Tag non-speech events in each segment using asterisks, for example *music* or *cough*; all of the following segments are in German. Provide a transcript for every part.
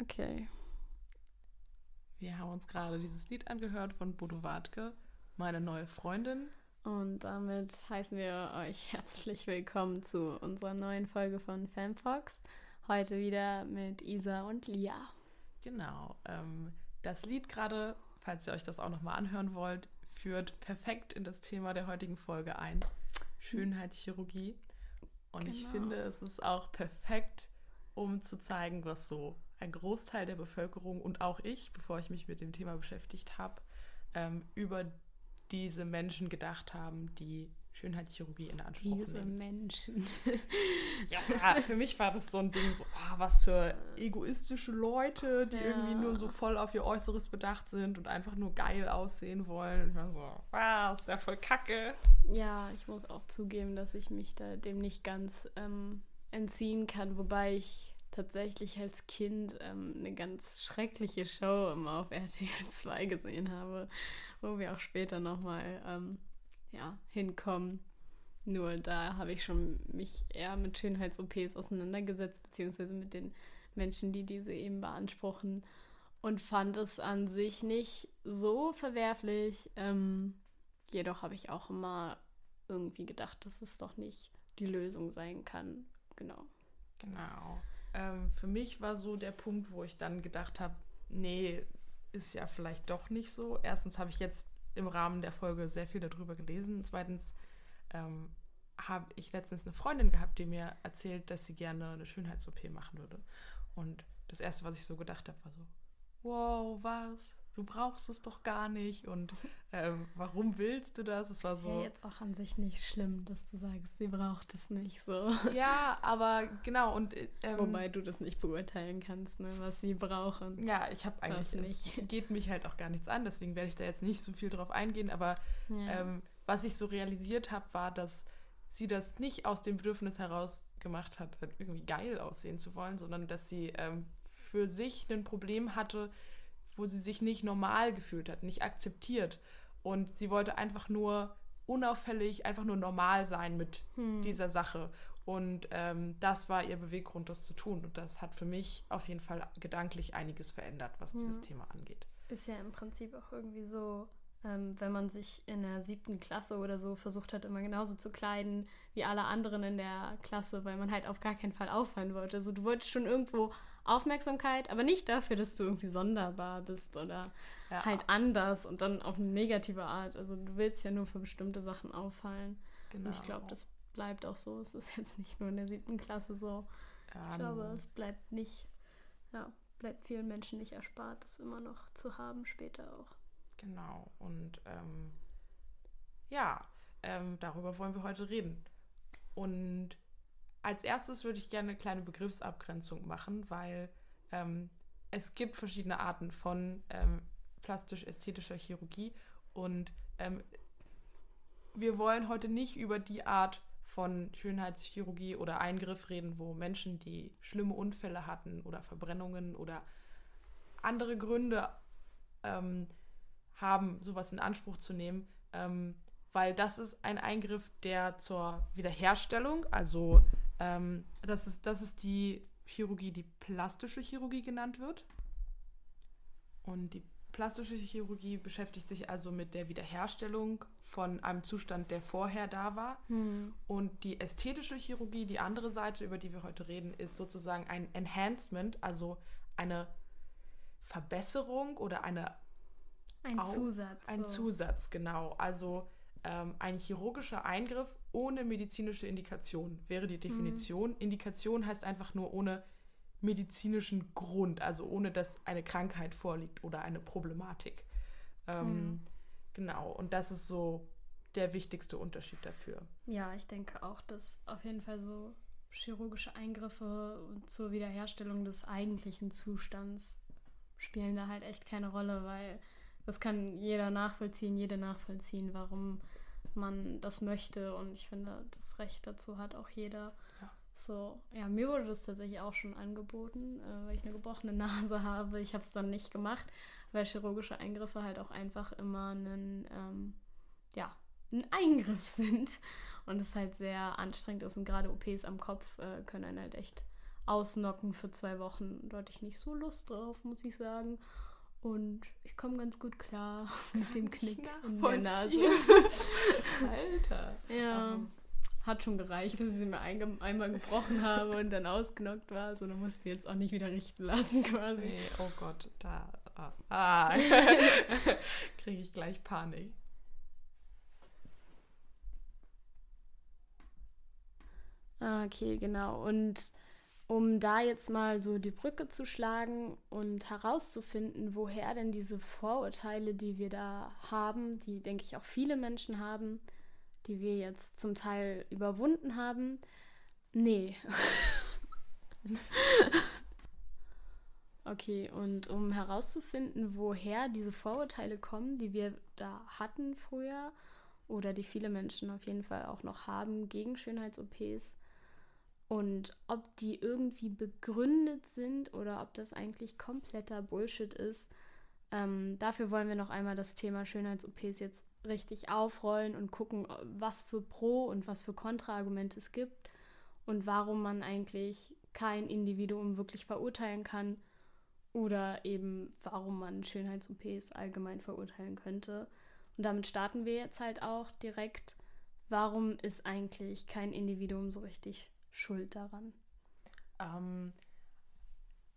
Okay. Wir haben uns gerade dieses Lied angehört von Bodo Wartke, meine neue Freundin. Und damit heißen wir euch herzlich willkommen zu unserer neuen Folge von Fanfox. Heute wieder mit Isa und Lia. Genau. Ähm, das Lied gerade, falls ihr euch das auch nochmal anhören wollt, führt perfekt in das Thema der heutigen Folge ein. Schönheitschirurgie. Und genau. ich finde, es ist auch perfekt, um zu zeigen, was so ein Großteil der Bevölkerung und auch ich, bevor ich mich mit dem Thema beschäftigt habe, ähm, über diese Menschen gedacht haben, die Schönheitschirurgie in Anspruch Diese nehmen. Menschen. ja, für mich war das so ein Ding, so, oh, was für egoistische Leute, die ja. irgendwie nur so voll auf ihr Äußeres bedacht sind und einfach nur geil aussehen wollen. Und ich war so, wow, ist ja voll kacke. Ja, ich muss auch zugeben, dass ich mich da dem nicht ganz ähm, entziehen kann, wobei ich tatsächlich als Kind ähm, eine ganz schreckliche Show immer auf *laughs* RTL 2 gesehen habe, wo wir auch später nochmal ähm, ja, hinkommen. Nur da habe ich schon mich eher mit Schönheits-OPs auseinandergesetzt, beziehungsweise mit den Menschen, die diese eben beanspruchen und fand es an sich nicht so verwerflich. Ähm, jedoch habe ich auch immer irgendwie gedacht, dass es doch nicht die Lösung sein kann. Genau. Genau. Ähm, für mich war so der Punkt, wo ich dann gedacht habe, nee, ist ja vielleicht doch nicht so. Erstens habe ich jetzt im Rahmen der Folge sehr viel darüber gelesen. Zweitens ähm, habe ich letztens eine Freundin gehabt, die mir erzählt, dass sie gerne eine Schönheits-OP machen würde. Und das Erste, was ich so gedacht habe, war so, wow, was? Du brauchst es doch gar nicht und ähm, warum willst du das? Es war ist so. Ja, jetzt auch an sich nicht schlimm, dass du sagst, sie braucht es nicht so. Ja, aber genau und ähm, wobei du das nicht beurteilen kannst, ne, was sie brauchen. Ja, ich habe eigentlich nicht. geht mich halt auch gar nichts an, deswegen werde ich da jetzt nicht so viel drauf eingehen. Aber ja. ähm, was ich so realisiert habe, war, dass sie das nicht aus dem Bedürfnis heraus gemacht hat, halt irgendwie geil aussehen zu wollen, sondern dass sie ähm, für sich ein Problem hatte, wo sie sich nicht normal gefühlt hat, nicht akzeptiert. Und sie wollte einfach nur unauffällig, einfach nur normal sein mit hm. dieser Sache. Und ähm, das war ihr Beweggrund, das zu tun. Und das hat für mich auf jeden Fall gedanklich einiges verändert, was hm. dieses Thema angeht. Ist ja im Prinzip auch irgendwie so, ähm, wenn man sich in der siebten Klasse oder so versucht hat, immer genauso zu kleiden wie alle anderen in der Klasse, weil man halt auf gar keinen Fall auffallen wollte. Also du wolltest schon irgendwo Aufmerksamkeit, aber nicht dafür, dass du irgendwie sonderbar bist oder ja. halt anders und dann auf eine negative Art. Also du willst ja nur für bestimmte Sachen auffallen. Genau. Und ich glaube, das bleibt auch so. Es ist jetzt nicht nur in der siebten Klasse so. Ja, ich glaube, es bleibt nicht, ja, bleibt vielen Menschen nicht erspart, das immer noch zu haben, später auch. Genau. Und ähm, ja, ähm, darüber wollen wir heute reden. Und als erstes würde ich gerne eine kleine Begriffsabgrenzung machen, weil ähm, es gibt verschiedene Arten von ähm, plastisch-ästhetischer Chirurgie und ähm, wir wollen heute nicht über die Art von Schönheitschirurgie oder Eingriff reden, wo Menschen, die schlimme Unfälle hatten oder Verbrennungen oder andere Gründe ähm, haben, sowas in Anspruch zu nehmen, ähm, weil das ist ein Eingriff, der zur Wiederherstellung, also ähm, das, ist, das ist die Chirurgie, die plastische Chirurgie genannt wird. Und die plastische Chirurgie beschäftigt sich also mit der Wiederherstellung von einem Zustand, der vorher da war. Hm. Und die ästhetische Chirurgie, die andere Seite, über die wir heute reden, ist sozusagen ein Enhancement, also eine Verbesserung oder eine ein Zusatz. Ein so. Zusatz, genau. Also ähm, ein chirurgischer Eingriff ohne medizinische Indikation wäre die Definition. Mhm. Indikation heißt einfach nur ohne medizinischen Grund, also ohne dass eine Krankheit vorliegt oder eine Problematik. Ähm, mhm. Genau, und das ist so der wichtigste Unterschied dafür. Ja, ich denke auch, dass auf jeden Fall so chirurgische Eingriffe zur Wiederherstellung des eigentlichen Zustands spielen da halt echt keine Rolle, weil das kann jeder nachvollziehen, jede nachvollziehen, warum man das möchte. Und ich finde, das Recht dazu hat auch jeder. Ja. So, ja, mir wurde das tatsächlich auch schon angeboten, äh, weil ich eine gebrochene *laughs* Nase habe. Ich habe es dann nicht gemacht, weil chirurgische Eingriffe halt auch einfach immer ein, ähm, ja, ein Eingriff *laughs* sind und es halt sehr anstrengend ist. Und gerade OPs am Kopf äh, können einen halt echt ausnocken für zwei Wochen. Da hatte ich nicht so Lust drauf, muss ich sagen. Und ich komme ganz gut klar *laughs* mit dem Knick in der Nase. *laughs* Alter. Ja. Um. Hat schon gereicht, dass ich sie mir einmal gebrochen habe und dann ausgenockt war. So, dann muss ich sie jetzt auch nicht wieder richten lassen, quasi. Nee, oh Gott, da. Ah, ah. *laughs* kriege ich gleich Panik. Ah, okay, genau. Und um da jetzt mal so die Brücke zu schlagen und herauszufinden, woher denn diese Vorurteile, die wir da haben, die denke ich auch viele Menschen haben, die wir jetzt zum Teil überwunden haben. Nee. *laughs* okay, und um herauszufinden, woher diese Vorurteile kommen, die wir da hatten früher oder die viele Menschen auf jeden Fall auch noch haben gegen Schönheits-OPs, und ob die irgendwie begründet sind oder ob das eigentlich kompletter Bullshit ist, ähm, dafür wollen wir noch einmal das Thema Schönheits-OPs jetzt richtig aufrollen und gucken, was für Pro- und was für Kontraargumente es gibt und warum man eigentlich kein Individuum wirklich verurteilen kann oder eben warum man Schönheits-OPs allgemein verurteilen könnte. Und damit starten wir jetzt halt auch direkt. Warum ist eigentlich kein Individuum so richtig schuld daran? Ähm,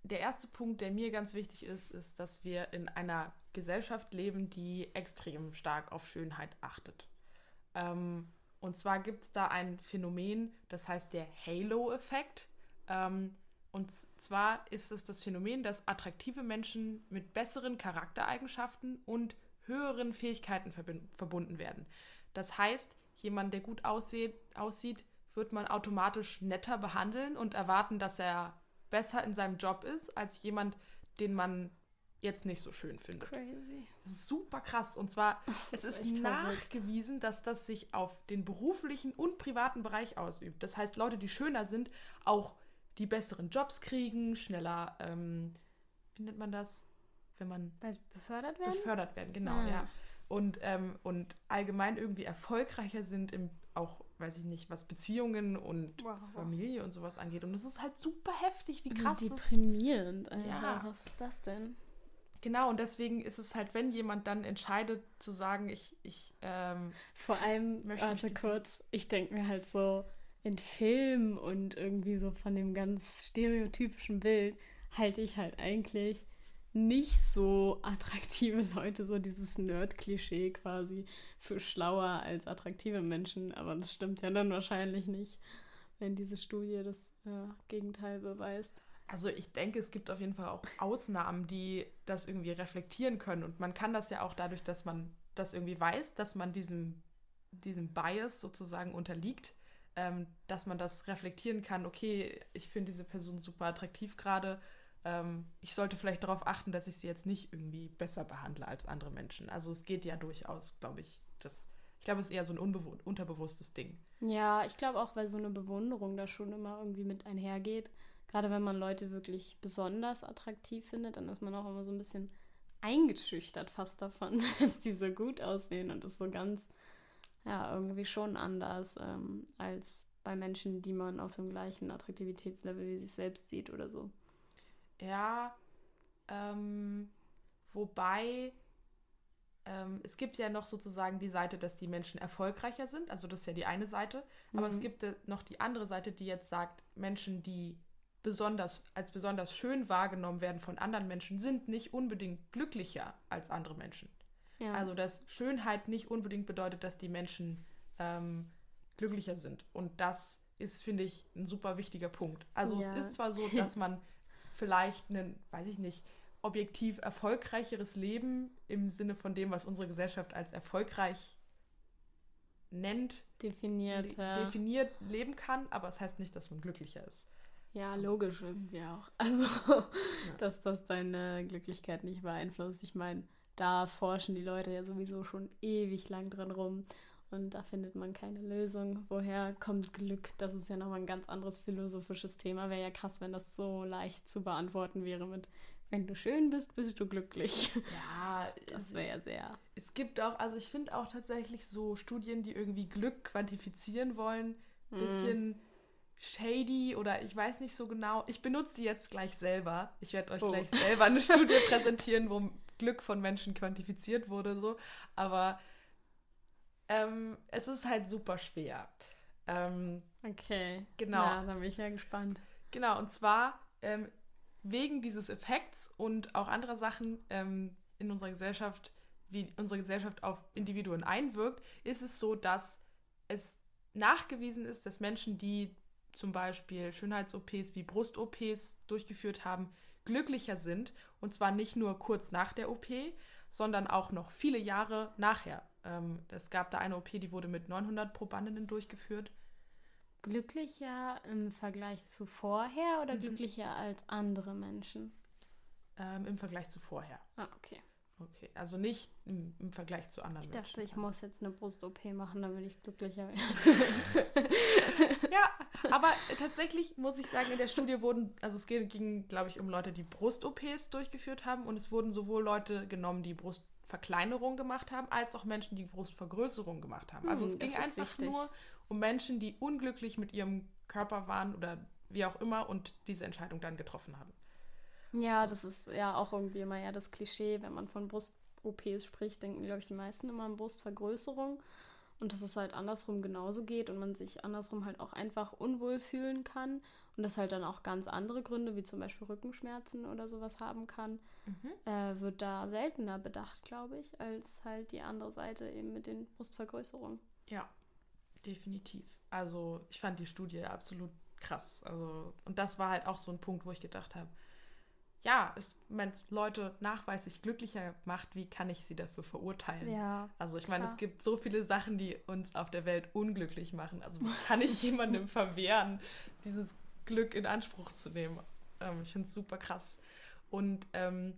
der erste Punkt, der mir ganz wichtig ist, ist, dass wir in einer Gesellschaft leben, die extrem stark auf Schönheit achtet. Ähm, und zwar gibt es da ein Phänomen, das heißt der Halo-Effekt. Ähm, und zwar ist es das Phänomen, dass attraktive Menschen mit besseren Charaktereigenschaften und höheren Fähigkeiten verbunden werden. Das heißt, jemand, der gut aussieht, aussieht wird man automatisch netter behandeln und erwarten, dass er besser in seinem Job ist, als jemand, den man jetzt nicht so schön findet. Crazy. Das ist super krass. Und zwar, *laughs* es ist, ist nachgewiesen, dass das sich auf den beruflichen und privaten Bereich ausübt. Das heißt, Leute, die schöner sind, auch die besseren Jobs kriegen, schneller, ähm, wie nennt man das? Wenn man. befördert werden? Befördert werden, genau, ah. ja. Und, ähm, und allgemein irgendwie erfolgreicher sind im auch weiß ich nicht, was Beziehungen und wow. Familie und sowas angeht. Und das ist halt super heftig, wie krass wie Deprimierend, das Ja. Was ist das denn? Genau, und deswegen ist es halt, wenn jemand dann entscheidet zu sagen, ich, ich, ähm, Vor allem, warte kurz, ich denke mir halt so, in Filmen und irgendwie so von dem ganz stereotypischen Bild halte ich halt eigentlich nicht so attraktive Leute, so dieses Nerd-Klischee quasi für schlauer als attraktive Menschen. Aber das stimmt ja dann wahrscheinlich nicht, wenn diese Studie das äh, Gegenteil beweist. Also ich denke, es gibt auf jeden Fall auch Ausnahmen, die das irgendwie reflektieren können. Und man kann das ja auch dadurch, dass man das irgendwie weiß, dass man diesem, diesem Bias sozusagen unterliegt, ähm, dass man das reflektieren kann, okay, ich finde diese Person super attraktiv gerade ähm, ich sollte vielleicht darauf achten, dass ich sie jetzt nicht irgendwie besser behandle als andere Menschen. Also es geht ja durchaus, glaube ich. Das, ich glaube, es ist eher so ein unterbewusstes Ding. Ja, ich glaube auch, weil so eine Bewunderung da schon immer irgendwie mit einhergeht. Gerade wenn man Leute wirklich besonders attraktiv findet, dann ist man auch immer so ein bisschen eingeschüchtert fast davon, *laughs* dass die so gut aussehen und das so ganz, ja, irgendwie schon anders ähm, als bei Menschen, die man auf dem gleichen Attraktivitätslevel wie sich selbst sieht oder so. Ja, ähm, wobei ähm, es gibt ja noch sozusagen die Seite, dass die Menschen erfolgreicher sind. Also das ist ja die eine Seite. Aber mhm. es gibt noch die andere Seite, die jetzt sagt, Menschen, die besonders als besonders schön wahrgenommen werden von anderen Menschen, sind nicht unbedingt glücklicher als andere Menschen. Ja. Also dass Schönheit nicht unbedingt bedeutet, dass die Menschen ähm, glücklicher sind. Und das ist, finde ich, ein super wichtiger Punkt. Also ja. es ist zwar so, *laughs* dass man vielleicht ein, weiß ich nicht, objektiv erfolgreicheres Leben im Sinne von dem, was unsere Gesellschaft als erfolgreich nennt, definiert, le ja. definiert leben kann, aber es das heißt nicht, dass man glücklicher ist. Ja, logisch irgendwie auch. *laughs* Also, ja. dass das deine Glücklichkeit nicht beeinflusst. Ich meine, da forschen die Leute ja sowieso schon ewig lang dran rum. Und da findet man keine Lösung. Woher kommt Glück? Das ist ja nochmal ein ganz anderes philosophisches Thema. Wäre ja krass, wenn das so leicht zu beantworten wäre mit, wenn du schön bist, bist du glücklich. Ja, *laughs* das wäre ja sehr. Es gibt auch, also ich finde auch tatsächlich so Studien, die irgendwie Glück quantifizieren wollen, ein hm. bisschen mm. shady oder ich weiß nicht so genau. Ich benutze die jetzt gleich selber. Ich werde euch oh. gleich selber eine Studie *laughs* präsentieren, wo Glück von Menschen quantifiziert wurde, so. Aber ähm, es ist halt super schwer. Ähm, okay. Genau. Ja, da bin ich ja gespannt. Genau, und zwar ähm, wegen dieses Effekts und auch anderer Sachen ähm, in unserer Gesellschaft, wie unsere Gesellschaft auf Individuen einwirkt, ist es so, dass es nachgewiesen ist, dass Menschen, die zum Beispiel Schönheits-OPs wie Brust-OPs durchgeführt haben, glücklicher sind. Und zwar nicht nur kurz nach der OP, sondern auch noch viele Jahre nachher. Ähm, es gab da eine OP, die wurde mit 900 Probandinnen durchgeführt. Glücklicher im Vergleich zu vorher oder mhm. glücklicher als andere Menschen? Ähm, Im Vergleich zu vorher. Ah, okay. Okay, also nicht im, im Vergleich zu anderen ich Menschen. Ich dachte, ich muss jetzt eine Brust-OP machen, damit ich glücklicher werde. *laughs* ja, aber tatsächlich muss ich sagen, in der Studie wurden, also es ging, glaube ich, um Leute, die Brust-OPs durchgeführt haben und es wurden sowohl Leute genommen, die Brustverkleinerung gemacht haben, als auch Menschen, die Brustvergrößerung gemacht haben. Also hm, es ging einfach wichtig. nur um Menschen, die unglücklich mit ihrem Körper waren oder wie auch immer und diese Entscheidung dann getroffen haben. Ja, das ist ja auch irgendwie immer ja das Klischee, wenn man von Brust-OPs spricht, denken, glaube ich, die meisten immer an Brustvergrößerung. Und dass es halt andersrum genauso geht und man sich andersrum halt auch einfach unwohl fühlen kann und das halt dann auch ganz andere Gründe, wie zum Beispiel Rückenschmerzen oder sowas haben kann, mhm. äh, wird da seltener bedacht, glaube ich, als halt die andere Seite eben mit den Brustvergrößerungen. Ja, definitiv. Also ich fand die Studie absolut krass. Also, und das war halt auch so ein Punkt, wo ich gedacht habe, ja, wenn es Leute nachweislich glücklicher macht, wie kann ich sie dafür verurteilen? Ja, also ich meine, es gibt so viele Sachen, die uns auf der Welt unglücklich machen. Also kann ich jemandem *laughs* verwehren, dieses Glück in Anspruch zu nehmen? Ähm, ich finde es super krass. Und ähm,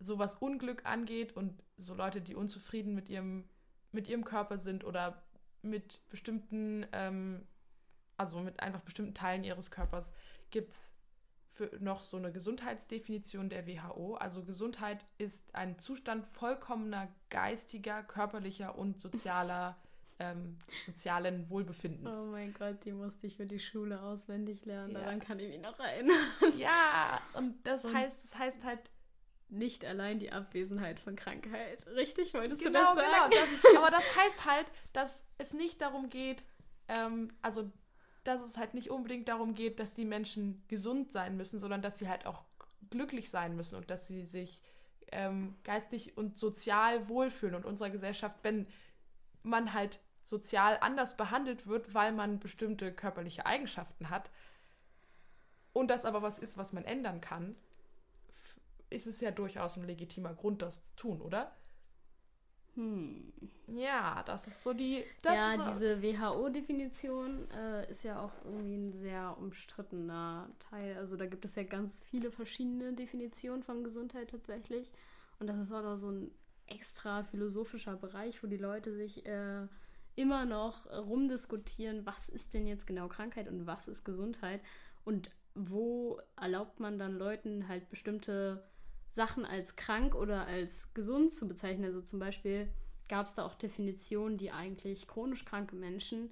so was Unglück angeht und so Leute, die unzufrieden mit ihrem, mit ihrem Körper sind oder mit bestimmten, ähm, also mit einfach bestimmten Teilen ihres Körpers, gibt es noch so eine Gesundheitsdefinition der WHO. Also Gesundheit ist ein Zustand vollkommener geistiger, körperlicher und sozialer *laughs* ähm, sozialen Wohlbefindens. Oh mein Gott, die musste ich für die Schule auswendig lernen. Ja. Daran kann ich mich noch erinnern. *laughs* Ja, und das und heißt, das heißt halt nicht allein die Abwesenheit von Krankheit. Richtig, wolltest genau, du das sagen? Genau, das, aber das heißt halt, dass es nicht darum geht, ähm, also dass es halt nicht unbedingt darum geht, dass die Menschen gesund sein müssen, sondern dass sie halt auch glücklich sein müssen und dass sie sich ähm, geistig und sozial wohlfühlen. Und unserer Gesellschaft, wenn man halt sozial anders behandelt wird, weil man bestimmte körperliche Eigenschaften hat und das aber was ist, was man ändern kann, ist es ja durchaus ein legitimer Grund, das zu tun, oder? Hm. Ja, das ist so die. ja, so. diese WHO-Definition äh, ist ja auch irgendwie ein sehr umstrittener Teil. Also da gibt es ja ganz viele verschiedene Definitionen von Gesundheit tatsächlich. Und das ist auch noch so ein extra philosophischer Bereich, wo die Leute sich äh, immer noch rumdiskutieren, was ist denn jetzt genau Krankheit und was ist Gesundheit und wo erlaubt man dann Leuten halt bestimmte Sachen als krank oder als gesund zu bezeichnen. Also zum Beispiel gab es da auch Definitionen, die eigentlich chronisch kranke Menschen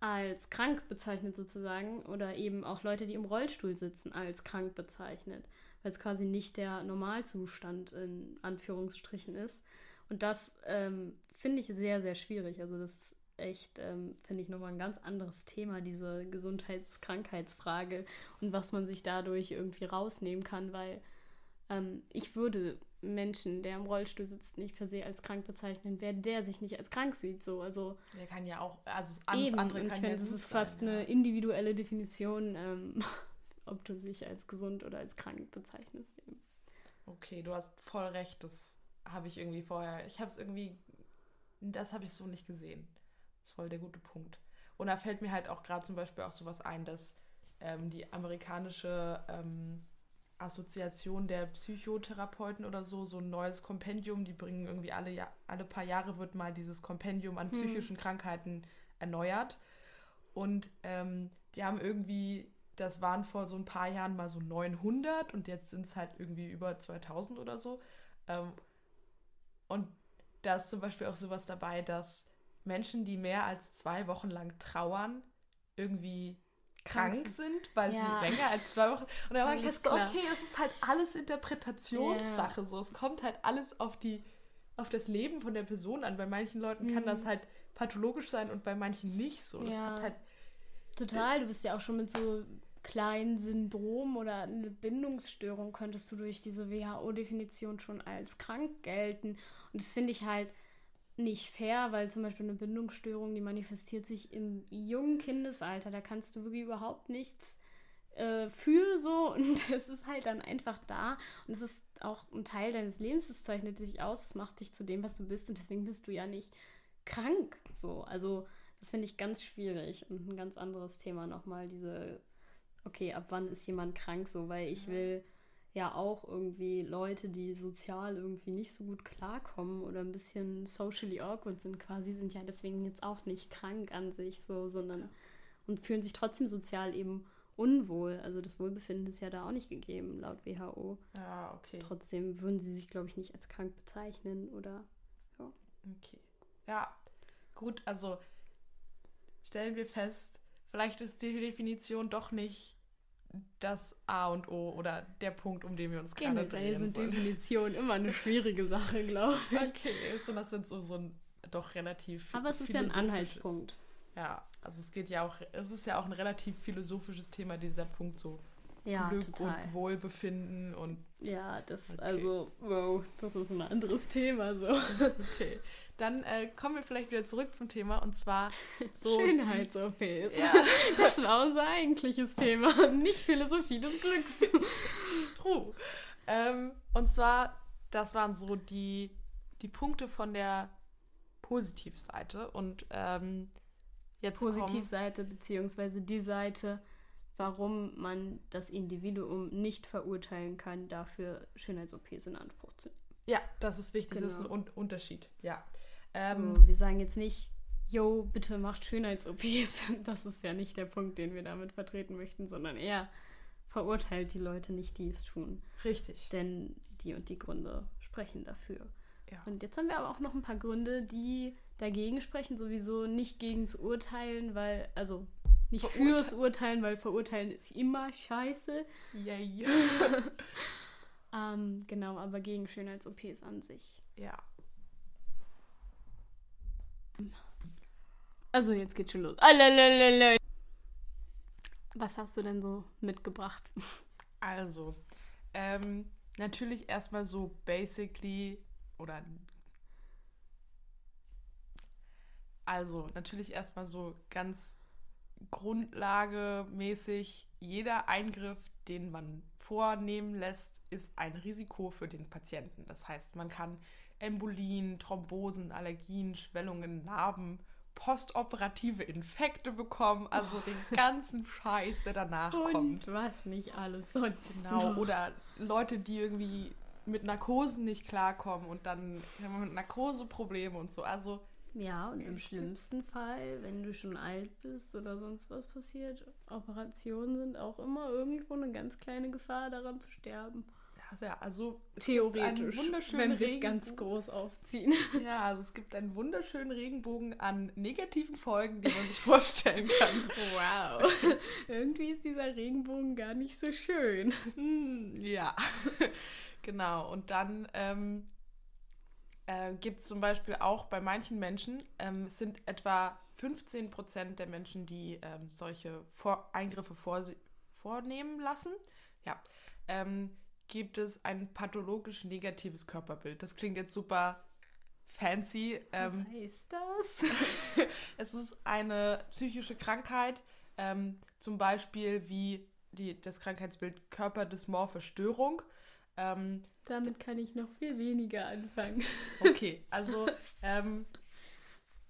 als krank bezeichnet sozusagen oder eben auch Leute, die im Rollstuhl sitzen, als krank bezeichnet, weil es quasi nicht der Normalzustand in Anführungsstrichen ist. Und das ähm, finde ich sehr, sehr schwierig. Also das ist echt, ähm, finde ich, nochmal ein ganz anderes Thema, diese Gesundheits-Krankheitsfrage und was man sich dadurch irgendwie rausnehmen kann, weil ähm, ich würde Menschen, der im Rollstuhl sitzt, nicht per se als krank bezeichnen, wer der sich nicht als krank sieht. So, also der kann ja auch, also alles eben, andere und ich finde, ja das ist sein, fast ja. eine individuelle Definition, ähm, *laughs* ob du dich als gesund oder als krank bezeichnest. Eben. Okay, du hast voll recht. Das habe ich irgendwie vorher. Ich habe es irgendwie, das habe ich so nicht gesehen. Das ist voll der gute Punkt. Und da fällt mir halt auch gerade zum Beispiel auch sowas ein, dass ähm, die amerikanische ähm, Assoziation der Psychotherapeuten oder so, so ein neues Kompendium. Die bringen irgendwie alle, ja alle paar Jahre wird mal dieses Kompendium an hm. psychischen hm. Krankheiten erneuert. Und ähm, die haben irgendwie, das waren vor so ein paar Jahren mal so 900 und jetzt sind es halt irgendwie über 2000 oder so. Und da ist zum Beispiel auch sowas dabei, dass Menschen, die mehr als zwei Wochen lang trauern, irgendwie krank Krank sind, weil Ja. sie länger als zwei Wochen. *laughs* Und dann war ich jetzt okay, es ist halt alles Interpretationssache. So, es kommt halt alles auf die, auf das Leben von der Person an. Bei manchen Leuten kann Mhm. das halt pathologisch sein und bei manchen nicht so. Das Ja. hat halt, Total, du bist ja auch schon mit so kleinen Syndrom oder eine Bindungsstörung könntest du durch diese WHO-Definition schon als krank gelten. Und das finde ich halt nicht fair, weil zum Beispiel eine Bindungsstörung, die manifestiert sich im jungen Kindesalter. Da kannst du wirklich überhaupt nichts äh, für so. *laughs* Und es ist halt dann einfach da. Und es ist auch ein Teil deines Lebens, das zeichnet dich aus, das macht dich zu dem, was du bist. Und deswegen bist du ja nicht krank. So. Also das finde ich ganz schwierig. Und ein ganz anderes Thema nochmal, diese, okay, ab wann ist jemand krank? So, weil ich will ja auch irgendwie Leute, die sozial irgendwie nicht so gut klarkommen oder ein bisschen socially awkward sind quasi, sind ja deswegen jetzt auch nicht krank an sich so, sondern und fühlen sich trotzdem sozial eben unwohl. Also das Wohlbefinden ist ja da auch nicht gegeben, laut WHO. ja, okay. Trotzdem würden sie sich, glaube ich, nicht als krank bezeichnen oder Okay. Ja, gut, also stellen wir fest, vielleicht ist die Definition doch nicht das A und O oder der Punkt, um den wir uns gerade generell drehen sind sollen. Definitionen immer eine schwierige Sache, glaube *laughs* ich. Okay, so das sind so, so ein doch relativ Aber es ist ja ein Anhaltspunkt. Ja, also es geht ja auch, es ist ja auch ein relativ philosophisches Thema, dieser Punkt so Ja, Glück total. und Wohlbefinden und Ja, das, Okay. also, wow, das ist ein anderes Thema so. *laughs* okay. Dann äh, kommen wir vielleicht wieder zurück zum Thema und zwar *laughs* so Schönheits-OPs. Ja. *laughs* Das war unser eigentliches Thema, nicht Philosophie des Glücks. True. Ähm, und zwar, das waren so die, die Punkte von der Positivseite. Und ähm, jetzt Positivseite, beziehungsweise die Seite, warum man das Individuum nicht verurteilen kann, dafür Schönheits-OPs in Anspruch zu nehmen. Ja, das ist wichtig, das ist ein Genau. Un Unterschied. Ja. Ähm, Also, wir sagen jetzt nicht, yo, bitte macht Schönheits-OPs. *laughs* Das ist ja nicht der Punkt, den wir damit vertreten möchten, sondern eher verurteilt die Leute nicht, die es tun. Richtig. Denn die und die Gründe sprechen dafür. Ja. Und jetzt haben wir aber auch noch ein paar Gründe, die dagegen sprechen, sowieso nicht gegens Urteilen, weil, also nicht Verurte- fürs Urteilen, weil verurteilen ist immer scheiße. Yay. *laughs* *laughs* Ähm, genau, aber gegen Schönheits-OPs an sich. ja. Also jetzt geht's schon los. Alalalala. Was hast du denn so mitgebracht? *laughs* Also, ähm, natürlich erstmal so basically oder also natürlich erstmal so ganz grundlagemäßig jeder Eingriff, den man vornehmen lässt, ist ein Risiko für den Patienten. Das heißt, man kann Embolien, Thrombosen, Allergien, Schwellungen, Narben, postoperative Infekte bekommen, also den ganzen Scheiß, der danach kommt. Und was nicht alles sonst. Genau, noch. oder Leute, die irgendwie mit Narkosen nicht klarkommen und dann haben wir mit Narkose Probleme und so. Also, Ja, und im schlimmsten Fall, wenn du schon alt bist oder sonst was passiert, Operationen sind auch immer irgendwo eine ganz kleine Gefahr, daran zu sterben. ja, ja, also es Theoretisch, wenn wir es ganz groß aufziehen. *laughs* Ja, also es gibt einen wunderschönen Regenbogen an negativen Folgen, die man sich *laughs* vorstellen kann. Wow. *laughs* Irgendwie ist dieser Regenbogen gar nicht so schön. Hm, ja, genau. Und dann ähm, äh, gibt es zum Beispiel auch bei manchen Menschen, ähm, es sind etwa 15 Prozent der Menschen, die ähm, solche vor Eingriffe vorse- vornehmen lassen. Ja, ähm, gibt es ein pathologisch negatives Körperbild. Das klingt jetzt super fancy. Was Ähm, heißt das? *laughs* es ist eine psychische Krankheit, ähm, zum Beispiel wie die, das Krankheitsbild Körperdysmorphe Störung. Ähm, Damit kann ich noch viel weniger anfangen. *laughs* okay, also ähm,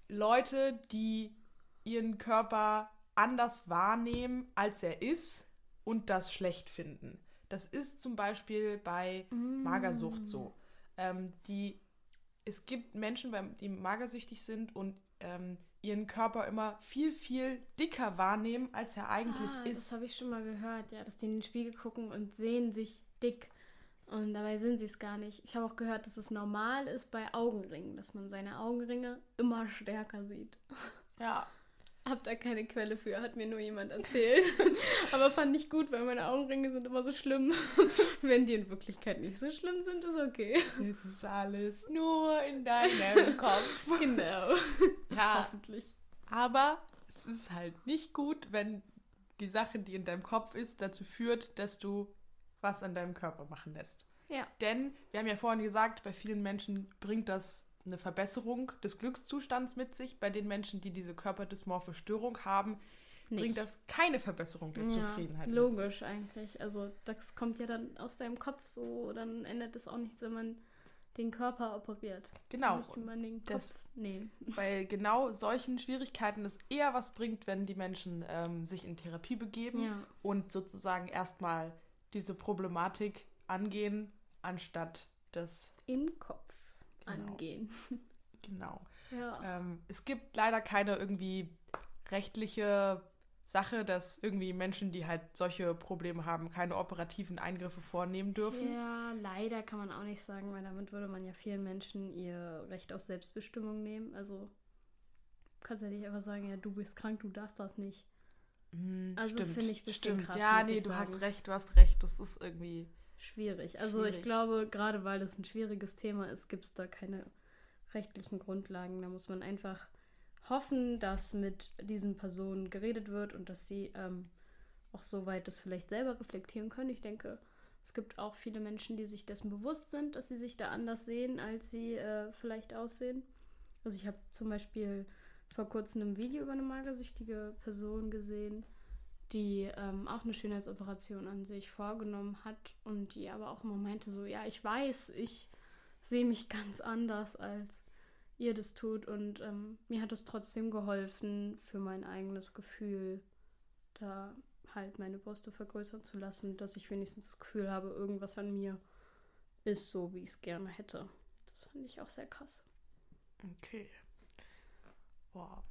Leute, die ihren Körper anders wahrnehmen, als er ist und das schlecht finden. Das ist zum Beispiel bei Magersucht so. Ähm, die, es gibt Menschen, die magersüchtig sind und ähm, ihren Körper immer viel, viel dicker wahrnehmen, als er eigentlich ah, Das ist. habe ich schon mal gehört, ja, dass die in den Spiegel gucken und sehen sich dick. Und dabei sind sie es gar nicht. Ich habe auch gehört, dass es normal ist bei Augenringen, dass man seine Augenringe immer stärker sieht. *laughs* Ja. hab da keine Quelle für, hat mir nur jemand erzählt. *laughs* Aber fand ich gut, weil meine Augenringe sind immer so schlimm. *laughs* Wenn die in Wirklichkeit nicht so schlimm sind, ist okay. Es ist alles nur in deinem Kopf. Genau. Ja, Hoffentlich. aber es ist halt nicht gut, wenn die Sache, die in deinem Kopf ist, dazu führt, dass du was an deinem Körper machen lässt. Ja. Denn wir haben ja vorhin gesagt, bei vielen Menschen bringt das eine Verbesserung des Glückszustands mit sich. Bei den Menschen, die diese körperdysmorphe Störung haben, bringt Nicht. das keine Verbesserung der Zufriedenheit. mit sich. Logisch eigentlich. Also das kommt ja dann aus deinem Kopf so, dann ändert es auch nichts, wenn man den Körper operiert. Genau. Man den Kopf Das- nehmen. Bei *laughs* genau solchen Schwierigkeiten es eher was bringt, wenn die Menschen ähm, sich in Therapie begeben Ja. und sozusagen erstmal diese Problematik angehen, anstatt das, Im Kopf Genau. angehen. *laughs* genau. Ja. Ähm, es gibt leider keine irgendwie rechtliche Sache, dass irgendwie Menschen, die halt solche Probleme haben, keine operativen Eingriffe vornehmen dürfen. Ja, leider kann man auch nicht sagen, weil damit würde man ja vielen Menschen ihr Recht auf Selbstbestimmung nehmen. Also kannst ja nicht einfach sagen, ja, du bist krank, du darfst das nicht. Hm, Also finde ich ein bisschen stimmt. krass, Ja, nee, du hast sagen. recht, du hast recht. Das ist irgendwie. Schwierig. Also Schwierig. ich glaube, gerade weil das ein schwieriges Thema ist, gibt es da keine rechtlichen Grundlagen. Da muss man einfach hoffen, dass mit diesen Personen geredet wird und dass sie ähm, auch soweit das vielleicht selber reflektieren können. Ich denke, es gibt auch viele Menschen, die sich dessen bewusst sind, dass sie sich da anders sehen, als sie äh, vielleicht aussehen. Also ich habe zum Beispiel vor kurzem ein Video über eine magersüchtige Person gesehen, die ähm, auch eine Schönheitsoperation an sich vorgenommen hat und die aber auch immer meinte so, ja, ich weiß, ich sehe mich ganz anders, als ihr das tut und ähm, mir hat es trotzdem geholfen für mein eigenes Gefühl, da halt meine Brüste vergrößern zu lassen, dass ich wenigstens das Gefühl habe, irgendwas an mir ist so, wie ich es gerne hätte. Das fand ich auch sehr krass. Okay. Boah.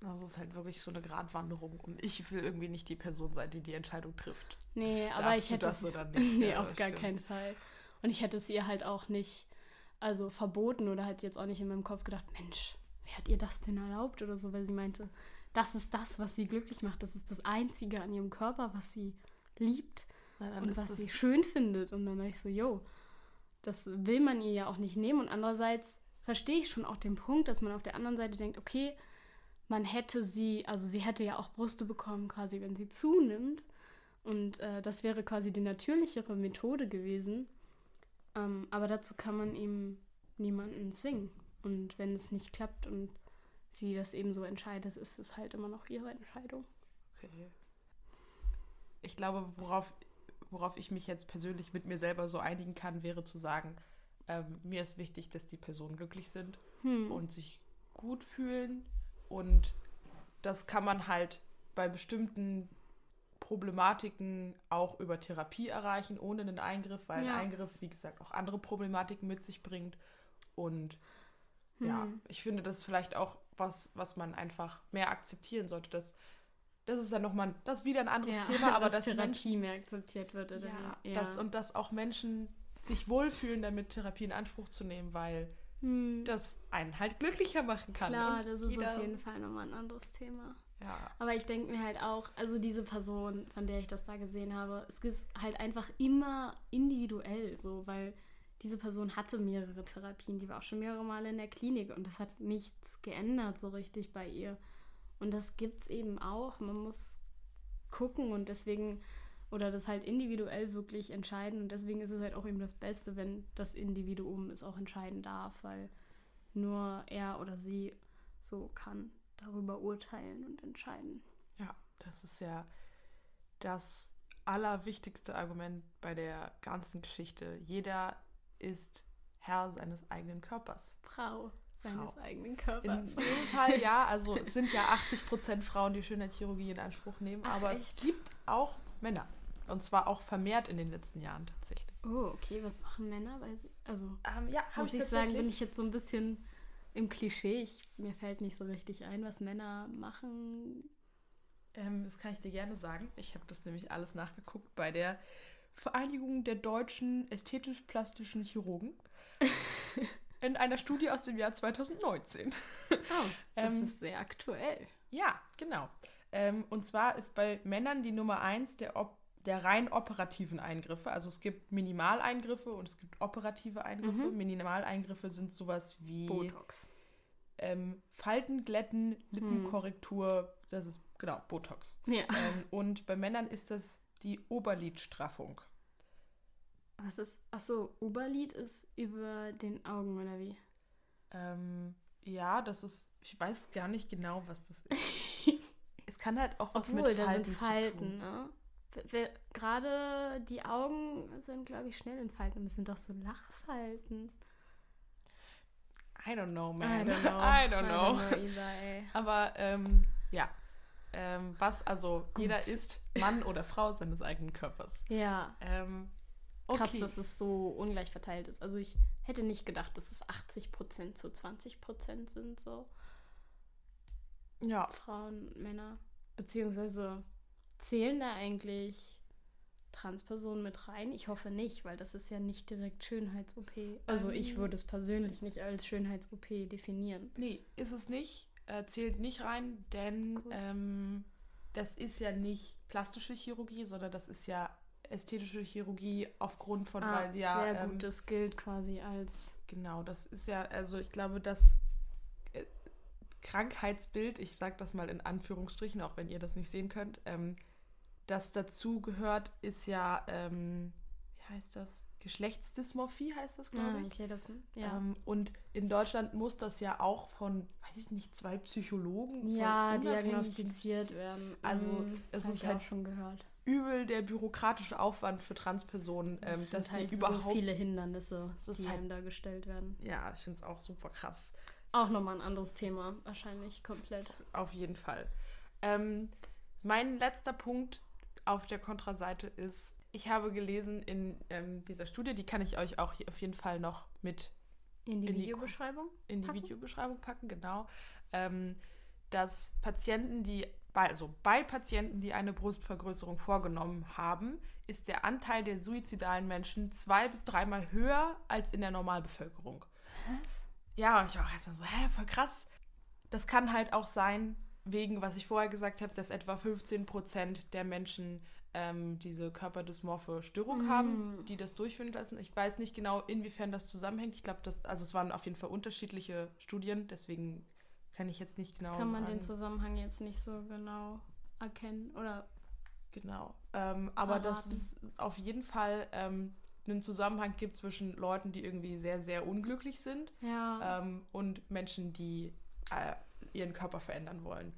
Das ist halt wirklich so eine Gratwanderung und ich will irgendwie nicht die Person sein, die die Entscheidung trifft. Nee, aber Darfst ich du hätte das es- oder nicht? *laughs* nee, Ja, auf gar stimmt. keinen Fall. Und ich hätte es ihr halt auch nicht, also verboten oder halt jetzt auch nicht in meinem Kopf gedacht, Mensch, wer hat ihr das denn erlaubt oder so, weil sie meinte, das ist das, was sie glücklich macht, das ist das Einzige an ihrem Körper, was sie liebt dann und was sie schön findet. Und dann dachte ich so, yo, das will man ihr ja auch nicht nehmen. Und andererseits verstehe ich schon auch den Punkt, dass man auf der anderen Seite denkt, okay, man hätte sie, also sie hätte ja auch Brüste bekommen, quasi, wenn sie zunimmt. Und äh, das wäre quasi die natürlichere Methode gewesen. Ähm, aber dazu kann man eben niemanden zwingen. Und wenn es nicht klappt und sie das eben so entscheidet, ist es halt immer noch ihre Entscheidung. Okay. Ich glaube, worauf, worauf ich mich jetzt persönlich mit mir selber so einigen kann, wäre zu sagen, ähm, mir ist wichtig, dass die Personen glücklich sind Hm. und sich gut fühlen. Und das kann man halt bei bestimmten Problematiken auch über Therapie erreichen, ohne einen Eingriff, weil Ja. ein Eingriff, wie gesagt, auch andere Problematiken mit sich bringt. Und ja, Hm. ich finde das ist vielleicht auch was, was man einfach mehr akzeptieren sollte. Das, das ist dann nochmal, das ist wieder ein anderes Ja, Thema, *laughs* aber dass dass Therapie Menschen, mehr akzeptiert wird. Oder ja, wie? Das, und dass auch Menschen sich wohlfühlen, damit Therapie in Anspruch zu nehmen, weil Hm. das einen halt glücklicher machen kann. Klar, das ist auf jeden Fall nochmal ein anderes Thema. Ja, Aber ich denke mir halt auch, also diese Person, von der ich das da gesehen habe, es ist halt einfach immer individuell so, weil diese Person hatte mehrere Therapien, die war auch schon mehrere Male in der Klinik und das hat nichts geändert so richtig bei ihr. Und das gibt's eben auch. Man muss gucken und deswegen oder das halt individuell wirklich entscheiden und deswegen ist es halt auch eben das Beste, wenn das Individuum es auch entscheiden darf, weil nur er oder sie so kann darüber urteilen und entscheiden. ja, das ist ja das allerwichtigste Argument bei der ganzen Geschichte. Jeder ist Herr seines eigenen Körpers. Frau seines Frau. eigenen In Körpers. dem Fall ja, also es sind ja *laughs* 80% Frauen, die Schönheitschirurgie in Anspruch nehmen, Ach, aber es echt? gibt auch Männer. Und zwar auch vermehrt in den letzten Jahren tatsächlich. Oh, okay, was machen Männer? Also Ähm, ja, muss ich sagen, bin ich jetzt so ein bisschen im Klischee. Ich, mir fällt nicht so richtig ein, was Männer machen. Ähm, das kann ich dir gerne sagen. Ich habe das nämlich alles nachgeguckt bei der Vereinigung der deutschen ästhetisch-plastischen Chirurgen *laughs* in einer Studie aus dem Jahr 2019. Oh, das *laughs* Ähm, ist sehr aktuell. Ja, genau. Ähm, und zwar ist bei Männern die Nummer eins der, op der rein operativen Eingriffe. Also es gibt Minimaleingriffe und es gibt operative Eingriffe. Mhm. Minimaleingriffe sind sowas wie Botox. ähm, Falten glätten, Lippenkorrektur, das ist genau Botox. Ja. ähm, und bei Männern ist das die Oberlidstraffung. Was ist. Achso, Oberlid ist über den Augen oder wie? Ähm, ja, das ist, ich weiß gar nicht genau, was das ist. *laughs* es kann halt auch was Obwohl, mit da Falten sind zu Falten, tun. ne? Gerade die Augen sind, glaube ich, schnell in Falten. Das sind doch so Lachfalten. I don't know, man. I don't *laughs* know. I don't know. either, ey. *laughs* Aber ähm, ja. Ähm, was, also jeder Gut. ist Mann oder Frau seines eigenen Körpers. Ja, Ähm, okay. krass, dass es so ungleich verteilt ist. Also ich hätte nicht gedacht, dass es 80% zu 20% sind, so ja, Frauen, Männer. Beziehungsweise zählen da eigentlich Transpersonen mit rein? Ich hoffe nicht, weil das ist ja nicht direkt Schönheits-OP. Also ich Ähm. würde es persönlich nicht als Schönheits-OP definieren. nee, ist es nicht. Äh, zählt nicht rein, denn ähm, das ist ja nicht plastische Chirurgie, sondern das ist ja ästhetische Chirurgie aufgrund von, Ah, weil ja. sehr ähm, gut, das gilt quasi als Genau, das ist ja, also ich glaube, das äh, Krankheitsbild, ich sage das mal in Anführungsstrichen, auch wenn ihr das nicht sehen könnt, ähm, das dazu gehört, ist ja, ähm, wie heißt das? Geschlechtsdysmorphie heißt das, glaube Ah, ich. okay, das ja. Ähm, und in Deutschland muss das ja auch von, weiß ich nicht, zwei Psychologen ja, diagnostiziert werden. Also, Mhm, es ist ich halt auch schon gehört. übel der bürokratische Aufwand für Transpersonen, ähm, Es dass sind halt sie überhaupt. so viele Hindernisse, Das die halt- einem da gestellt werden. ja, ich finde es auch super krass. Auch nochmal ein anderes Thema, wahrscheinlich komplett. Auf jeden Fall. Ähm, mein letzter Punkt auf der Kontraseite ist, ich habe gelesen in ähm, dieser Studie, die kann ich euch auch auf jeden Fall noch mit In die In die Videobeschreibung? in die Packen? Videobeschreibung packen, genau, ähm, dass Patienten, die bei, also bei Patienten, die eine Brustvergrößerung vorgenommen haben, ist der Anteil der suizidalen Menschen zwei bis dreimal höher als in der Normalbevölkerung. Was? Ja, und ich war auch erstmal so, hä, voll krass. Das kann halt auch sein, wegen, was ich vorher gesagt habe, dass etwa 15% der Menschen ähm, diese körperdysmorphe Störung Mm. haben, die das durchführen lassen. Ich weiß nicht genau, inwiefern das zusammenhängt. Ich glaube, das, also es waren auf jeden Fall unterschiedliche Studien, deswegen kann ich jetzt nicht genau Kann man den. Zusammenhang jetzt nicht so genau erkennen? Oder Genau. Ähm, aber dass es auf jeden Fall ähm, einen Zusammenhang gibt zwischen Leuten, die irgendwie sehr, sehr unglücklich sind ja. ähm, und Menschen, die äh, ihren Körper verändern wollen.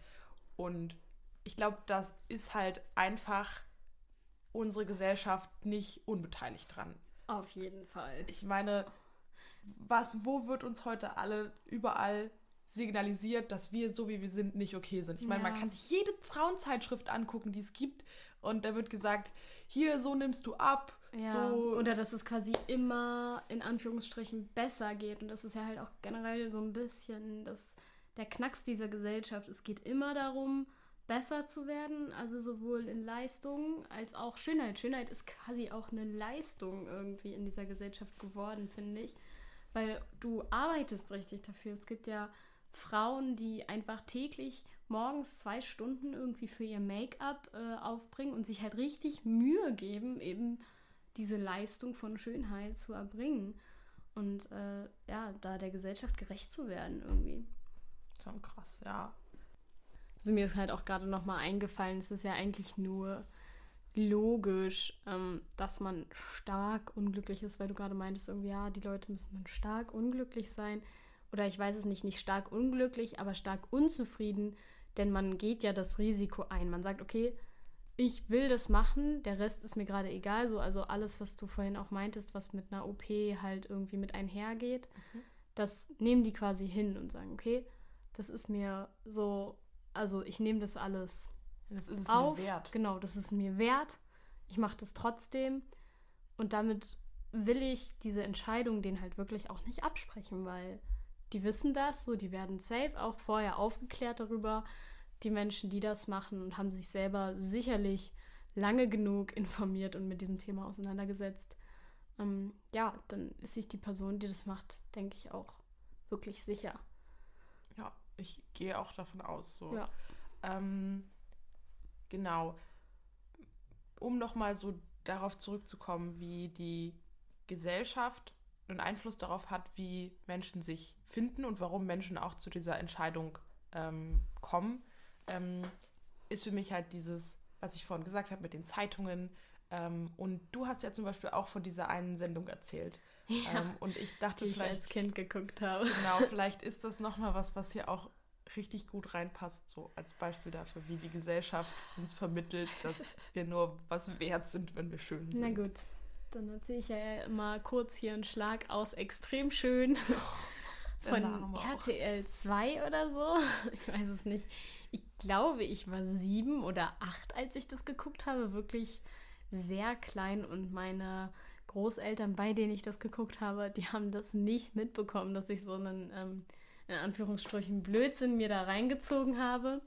Und ich glaube, das ist halt einfach unsere Gesellschaft nicht unbeteiligt dran. auf jeden Fall. Ich meine, was, wo wird uns heute alle überall signalisiert, dass wir so wie wir sind nicht okay sind? Ich meine, man Ja. kann sich jede Frauenzeitschrift angucken, die es gibt, und da wird gesagt, hier so nimmst du ab, Ja. so Oder dass es quasi immer in Anführungsstrichen besser geht. Und das ist ja halt auch generell so ein bisschen das, der Knacks dieser Gesellschaft. Es geht immer darum, besser zu werden, also sowohl in Leistung als auch Schönheit. Schönheit ist quasi auch eine Leistung irgendwie in dieser Gesellschaft geworden, finde ich. Weil du arbeitest richtig dafür. Es gibt ja Frauen, die einfach täglich morgens zwei Stunden irgendwie für ihr Make-up äh, aufbringen und sich halt richtig Mühe geben, eben diese Leistung von Schönheit zu erbringen. Und äh, ja, da der Gesellschaft gerecht zu werden irgendwie. Schon krass, ja. Also mir ist halt auch gerade nochmal eingefallen, es ist ja eigentlich nur logisch, ähm, dass man stark unglücklich ist, weil du gerade meintest, irgendwie, ja, die Leute müssen dann stark unglücklich sein. Oder ich weiß es nicht, nicht stark unglücklich, aber stark unzufrieden, denn man geht ja das Risiko ein. Man sagt, okay, ich will das machen, der Rest ist mir gerade egal. So, also alles, was du vorhin auch meintest, was mit einer OP halt irgendwie mit einhergeht, Mhm. das nehmen die quasi hin und sagen, okay, das ist mir so, also ich nehme das alles Das ist es auf. mir wert. Genau, das ist mir wert. Ich mache das trotzdem. Und damit will ich diese Entscheidung denen halt wirklich auch nicht absprechen, weil die wissen das, so, die werden safe auch vorher aufgeklärt darüber, die Menschen, die das machen und haben sich selber sicherlich lange genug informiert und mit diesem Thema auseinandergesetzt. Ähm, ja, dann ist sich die Person, die das macht, denke ich auch wirklich sicher. Ich gehe auch davon aus. So. Ja. Ähm, genau. Um nochmal so darauf zurückzukommen, wie die Gesellschaft einen Einfluss darauf hat, wie Menschen sich finden und warum Menschen auch zu dieser Entscheidung ähm, kommen, ähm, ist für mich halt dieses, was ich vorhin gesagt habe mit den Zeitungen. Ähm, und du hast ja zum Beispiel auch von dieser einen Sendung erzählt. Ja, ähm, und ich dachte, die ich als Kind geguckt habe. Genau, vielleicht ist das nochmal was, was hier auch richtig gut reinpasst, so als Beispiel dafür, wie die Gesellschaft uns vermittelt, dass *laughs* wir nur was wert sind, wenn wir schön sind. Na gut, dann erzähle ich ja mal kurz hier einen Schlag aus extrem schön. *laughs* Von RTL 2 oder so. Ich weiß es nicht. Ich glaube, ich war sieben oder acht, als ich das geguckt habe. Wirklich sehr klein und meine Großeltern, bei denen ich das geguckt habe, die haben das nicht mitbekommen, dass ich so einen, ähm, in Anführungsstrichen, Blödsinn mir da reingezogen habe.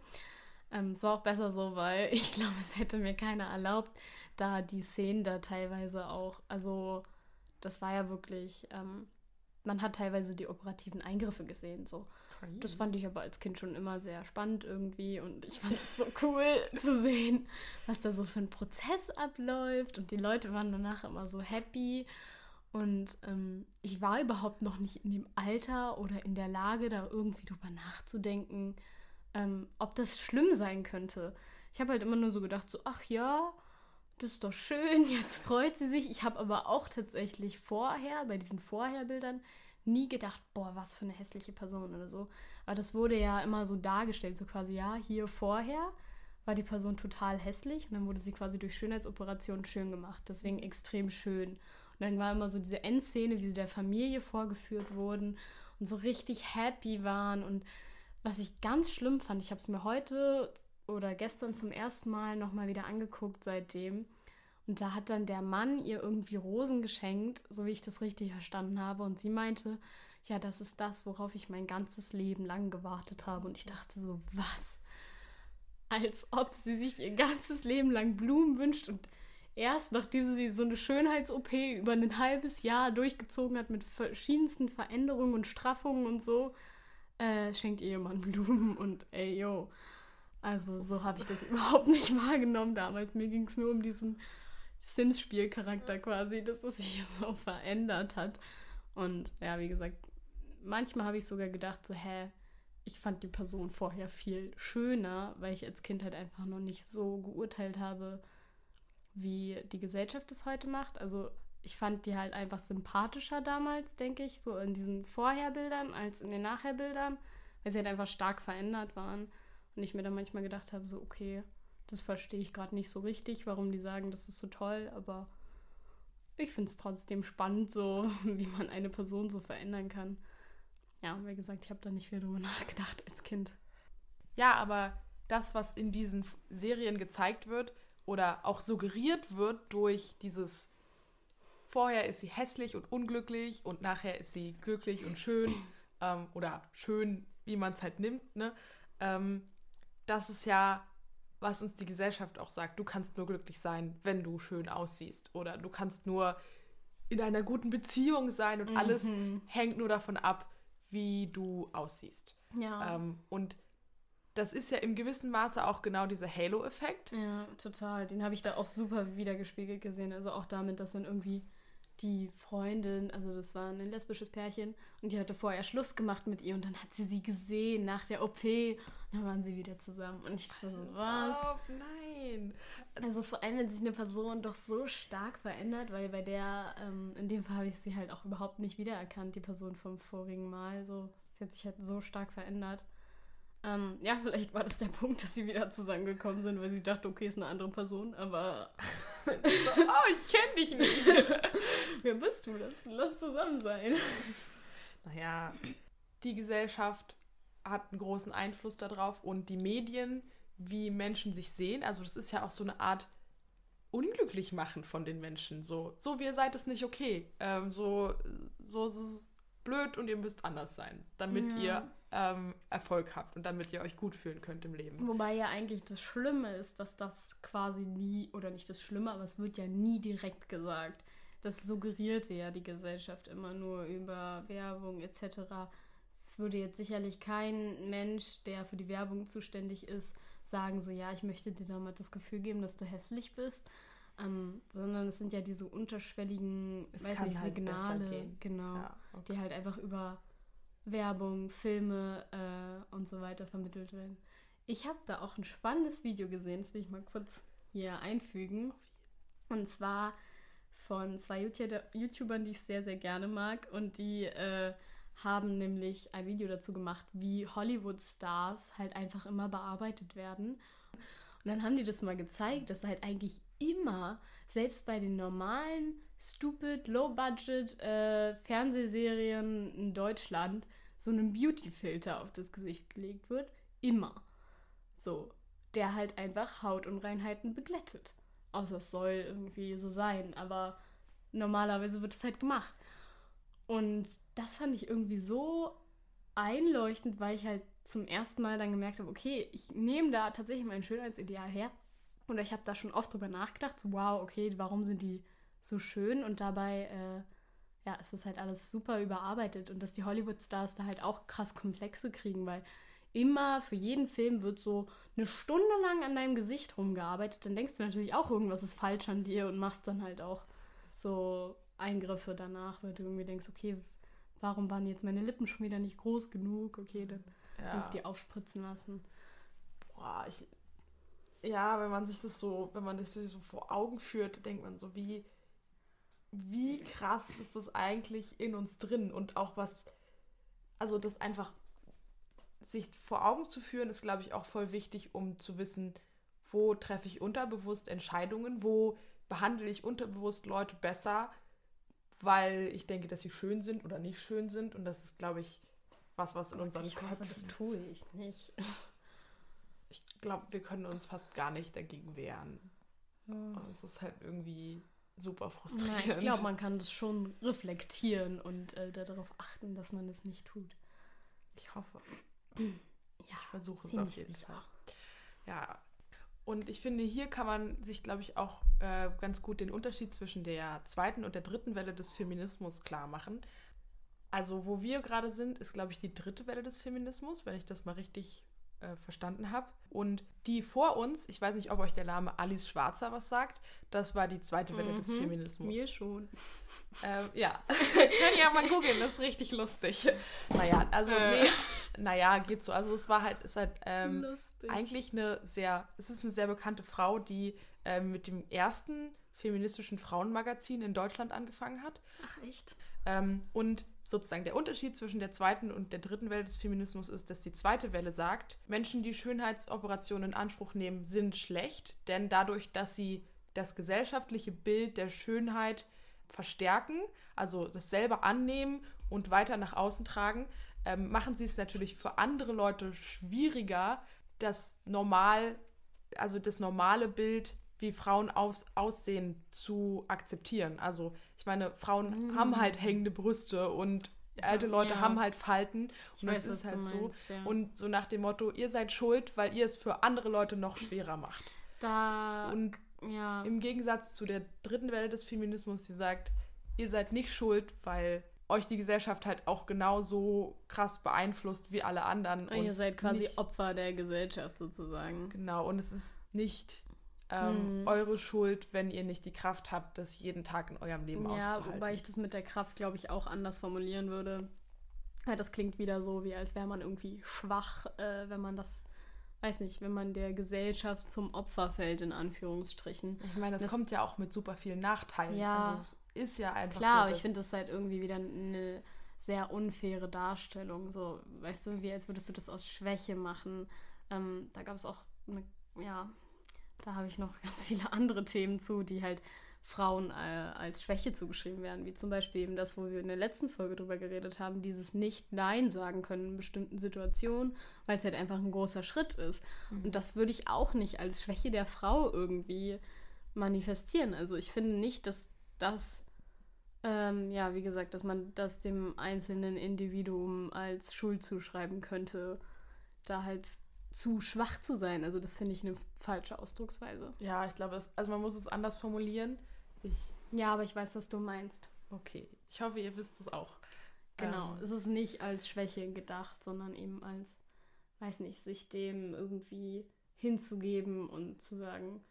Ähm, es war auch besser so, weil *laughs* ich glaube, es hätte mir keiner erlaubt, da die Szenen da teilweise auch, also das war ja wirklich, ähm, man hat teilweise die operativen Eingriffe gesehen, so. Das fand ich aber als Kind schon immer sehr spannend irgendwie und ich fand es so cool *laughs* zu sehen, was da so für ein Prozess abläuft und die Leute waren danach immer so happy und ähm, ich war überhaupt noch nicht in dem Alter oder in der Lage, da irgendwie drüber nachzudenken, ähm, ob das schlimm sein könnte. Ich habe halt immer nur so gedacht, so, ach ja, das ist doch schön, *laughs* jetzt freut sie sich. Ich habe aber auch tatsächlich vorher, bei diesen Vorherbildern, nie gedacht, boah, was für eine hässliche Person oder so. Aber das wurde ja immer so dargestellt, so quasi, ja, hier vorher war die Person total hässlich und dann wurde sie quasi durch Schönheitsoperationen schön gemacht. Deswegen extrem schön. Und dann war immer so diese Endszene, wie sie der Familie vorgeführt wurden und so richtig happy waren. Und was ich ganz schlimm fand, ich habe es mir heute oder gestern zum ersten Mal nochmal wieder angeguckt seitdem. Und da hat dann der Mann ihr irgendwie Rosen geschenkt, so wie ich das richtig verstanden habe. Und sie meinte, ja, das ist das, worauf ich mein ganzes Leben lang gewartet habe. Und ich dachte so, was? Als ob sie sich ihr ganzes Leben lang Blumen wünscht und erst nachdem sie so eine Schönheits-OP über ein halbes Jahr durchgezogen hat mit verschiedensten Veränderungen und Straffungen und so, äh, schenkt ihr jemand Blumen und ey, yo. Also so habe ich das *laughs* überhaupt nicht wahrgenommen damals. Mir ging es nur um diesen Sims-Spielcharakter quasi, dass es sich *laughs* so verändert hat. Und ja, wie gesagt, manchmal habe ich sogar gedacht, so, hä, ich fand die Person vorher viel schöner, weil ich als Kind halt einfach noch nicht so geurteilt habe, wie die Gesellschaft es heute macht. Also ich fand die halt einfach sympathischer damals, denke ich, so in diesen Vorherbildern als in den Nachherbildern, weil sie halt einfach stark verändert waren. Und ich mir dann manchmal gedacht habe, so, okay, das verstehe ich gerade nicht so richtig, warum die sagen, das ist so toll, aber ich finde es trotzdem spannend, so *laughs* wie man eine Person so verändern kann. Ja, wie gesagt, ich habe da nicht viel drüber *laughs* nachgedacht als Kind. Ja, aber das, was in diesen Serien gezeigt wird oder auch suggeriert wird durch dieses vorher ist sie hässlich und unglücklich und nachher ist sie glücklich und schön ähm, oder schön, wie man es halt nimmt, ne? Ähm, das ist ja was uns die Gesellschaft auch sagt, du kannst nur glücklich sein, wenn du schön aussiehst. Oder du kannst nur in einer guten Beziehung sein und mhm. alles hängt nur davon ab, wie du aussiehst. Ja. Ähm, und das ist ja im gewissen Maße auch genau dieser Halo-Effekt. Ja, total. Den habe ich da auch super wiedergespiegelt gesehen. Also auch damit, dass dann irgendwie die Freundin, also das war ein lesbisches Pärchen, und die hatte vorher Schluss gemacht mit ihr und dann hat sie sie gesehen nach der OP dann waren sie wieder zusammen. Und ich dachte so, was? Oh, nein! Also vor allem, wenn sich eine Person doch so stark verändert, weil bei der, ähm, in dem Fall habe ich sie halt auch überhaupt nicht wiedererkannt, die Person vom vorigen Mal. So, sie hat sich halt so stark verändert. Ähm, ja, vielleicht war das der Punkt, dass sie wieder zusammengekommen sind, weil sie dachte, okay, ist eine andere Person, aber. *laughs* oh, ich kenne dich nicht. *laughs* Wer bist du? Lass, lass zusammen sein. Naja, die Gesellschaft hat einen großen Einfluss darauf und die Medien, wie Menschen sich sehen. Also, das ist ja auch so eine Art unglücklich machen von den Menschen. So, so wie ihr seid, ist nicht okay. Ähm, so, so ist es blöd und ihr müsst anders sein, damit ja. ihr ähm, Erfolg habt und damit ihr euch gut fühlen könnt im Leben. Wobei ja eigentlich das Schlimme ist, dass das quasi nie, oder nicht das Schlimme, aber es wird ja nie direkt gesagt. Das suggerierte ja die Gesellschaft immer nur über Werbung etc. Es würde jetzt sicherlich kein Mensch, der für die Werbung zuständig ist, sagen so, ja, ich möchte dir damit das Gefühl geben, dass du hässlich bist. Ähm, sondern es sind ja diese unterschwelligen, Es weiß nicht, halt Signale, genau, Ja, okay. die halt einfach über Werbung, Filme äh, und so weiter vermittelt werden. Ich habe da auch ein spannendes Video gesehen, das will ich mal kurz hier einfügen. Und zwar von zwei YouTuber, YouTubern, die ich sehr, sehr gerne mag. Und die äh, haben nämlich ein Video dazu gemacht, wie Hollywood-Stars halt einfach immer bearbeitet werden. Und dann haben die das mal gezeigt, dass halt eigentlich immer, selbst bei den normalen, stupid, low-budget äh, Fernsehserien in Deutschland, so ein Beauty-Filter auf das Gesicht gelegt wird. Immer. So. Der halt einfach Hautunreinheiten beglättet. Außer es soll irgendwie so sein, aber normalerweise wird es halt gemacht. Und das fand ich irgendwie so einleuchtend, weil ich halt zum ersten Mal dann gemerkt habe, okay, ich nehme da tatsächlich mein Schönheitsideal her. Und ich habe da schon oft drüber nachgedacht, so wow, okay, warum sind die so schön? Und dabei, äh, ja, ist das halt alles super überarbeitet. Und dass die Hollywood-Stars da halt auch krass Komplexe kriegen, weil immer für jeden Film wird so eine Stunde lang an deinem Gesicht rumgearbeitet. Dann denkst du natürlich auch, irgendwas ist falsch an dir und machst dann halt auch so Eingriffe danach, weil du irgendwie denkst, okay, warum waren jetzt meine Lippen schon wieder nicht groß genug? Okay, dann Ja. muss ich die aufspritzen lassen. Boah, ich. Ja, wenn man sich das so, wenn man das so vor Augen führt, denkt man so, wie, wie krass ist das eigentlich in uns drin und auch was, also das einfach sich vor Augen zu führen, ist, glaube ich, auch voll wichtig, um zu wissen, wo treffe ich unterbewusst Entscheidungen, wo behandle ich unterbewusst Leute besser, weil ich denke, dass sie schön sind oder nicht schön sind und das ist, glaube ich, was, was in unseren ich hoffe, Köpfen das tue ich nicht. Ich glaube, wir können uns fast gar nicht dagegen wehren. Und es ist halt irgendwie super frustrierend. ich glaube, man kann das schon reflektieren und äh, darauf achten, dass man es nicht tut. Ich hoffe. Ja, Ich versuche es auf jeden sicher. Fall. Ja. Und ich finde, hier kann man sich, glaube ich, auch äh, ganz gut den Unterschied zwischen der zweiten und der dritten Welle des Feminismus klar machen. Also, wo wir gerade sind, ist, glaube ich, die dritte Welle des Feminismus, wenn ich das mal richtig äh, verstanden habe. Und die vor uns, ich weiß nicht, ob euch der Name Alice Schwarzer was sagt, das war die zweite Welle des Mhm, Feminismus. Mir schon. Ähm, ja, *laughs* könnt ihr ja mal googeln, das ist richtig lustig. Naja, also, Äh. nee, naja, geht so. Also, es war halt, ist halt ähm, eigentlich eine sehr, es ist eine sehr bekannte Frau, die ähm, mit dem ersten feministischen Frauenmagazin in Deutschland angefangen hat. Ach, echt? Ähm, und sozusagen der Unterschied zwischen der zweiten und der dritten Welle des Feminismus ist, dass die zweite Welle sagt, Menschen, die Schönheitsoperationen in Anspruch nehmen, sind schlecht, denn dadurch, dass sie das gesellschaftliche Bild der Schönheit verstärken, also das selber annehmen und weiter nach außen tragen, ähm, machen sie es natürlich für andere Leute schwieriger, das normal, also das normale Bild, wie Frauen aus, aussehen, zu akzeptieren. Also ich meine, Frauen Mm. haben halt hängende Brüste und alte Leute ja. haben halt Falten Ich und weiß, das ist was halt du so. meinst, ja. Und so nach dem Motto, ihr seid schuld, weil ihr es für andere Leute noch schwerer macht. Da, Und ja. im Gegensatz zu der dritten Welle des Feminismus, die sagt, ihr seid nicht schuld, weil euch die Gesellschaft halt auch genauso krass beeinflusst wie alle anderen. Und ihr seid quasi nicht, Opfer der Gesellschaft sozusagen. Genau, und es ist nicht ähm, Mhm. eure Schuld, wenn ihr nicht die Kraft habt, das jeden Tag in eurem Leben Ja, auszuhalten. wobei ich das mit der Kraft, glaube ich, auch anders formulieren würde. Ja, das klingt wieder so, wie als wäre man irgendwie schwach, äh, wenn man das, weiß nicht, wenn man der Gesellschaft zum Opfer fällt, in Anführungsstrichen. ich meine, das, das- kommt ja auch mit super vielen Nachteilen. Ja. Also ist ja einfach Klar, so. aber ich finde das halt irgendwie wieder eine sehr unfaire Darstellung. So, weißt du, wie als würdest du das aus Schwäche machen. Ähm, da gab es auch, eine, ja, da habe ich noch *laughs* ganz viele andere Themen zu, die halt Frauen äh, als Schwäche zugeschrieben werden. Wie zum Beispiel eben das, wo wir in der letzten Folge drüber geredet haben, dieses Nicht-Nein sagen können in bestimmten Situationen, weil es halt einfach ein großer Schritt ist. Und das würde ich auch nicht als Schwäche der Frau irgendwie manifestieren. Also ich finde nicht, dass das ähm, ja, wie gesagt, dass man das dem einzelnen Individuum als Schuld zuschreiben könnte, da halt zu schwach zu sein. Also das finde ich eine falsche Ausdrucksweise. Ja, ich glaube, also man muss es anders formulieren. Ich, Ja, aber ich weiß, was du meinst. okay, ich hoffe, ihr wisst es auch. Genau. Ähm, Es ist nicht als Schwäche gedacht, sondern eben als, weiß nicht, sich dem irgendwie hinzugeben und zu sagen,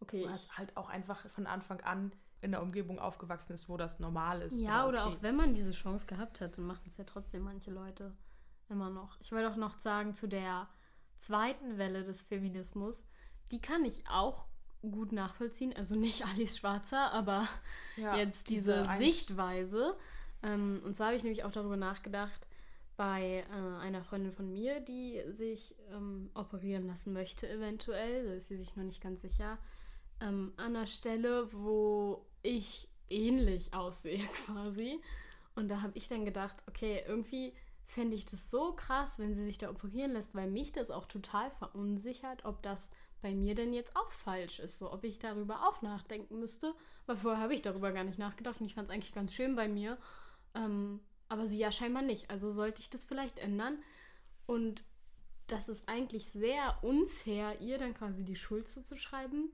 okay. Was halt auch einfach von Anfang an in der Umgebung aufgewachsen ist, wo das normal ist. Ja, oder, okay. auch wenn man diese Chance gehabt hat, dann machen es ja trotzdem manche Leute immer noch. Ich wollte auch noch sagen, zu der zweiten Welle des Feminismus, die kann ich auch gut nachvollziehen. Also nicht Alice Schwarzer, aber ja, jetzt diese, diese Sichtweise. Ähm, und zwar habe ich nämlich auch darüber nachgedacht, bei äh, einer Freundin von mir, die sich ähm, operieren lassen möchte, eventuell, da ist sie sich noch nicht ganz sicher, ähm, an einer Stelle, wo ich ähnlich aussehe *laughs* quasi. Und da habe ich dann gedacht, okay, irgendwie fände ich das so krass, wenn sie sich da operieren lässt, weil mich das auch total verunsichert, ob das bei mir denn jetzt auch falsch ist, so ob ich darüber auch nachdenken müsste. Weil vorher habe ich darüber gar nicht nachgedacht und ich fand es eigentlich ganz schön bei mir. Ähm, aber sie ja scheinbar nicht. Also sollte ich das vielleicht ändern. Und das ist eigentlich sehr unfair, ihr dann quasi die Schuld zuzuschreiben.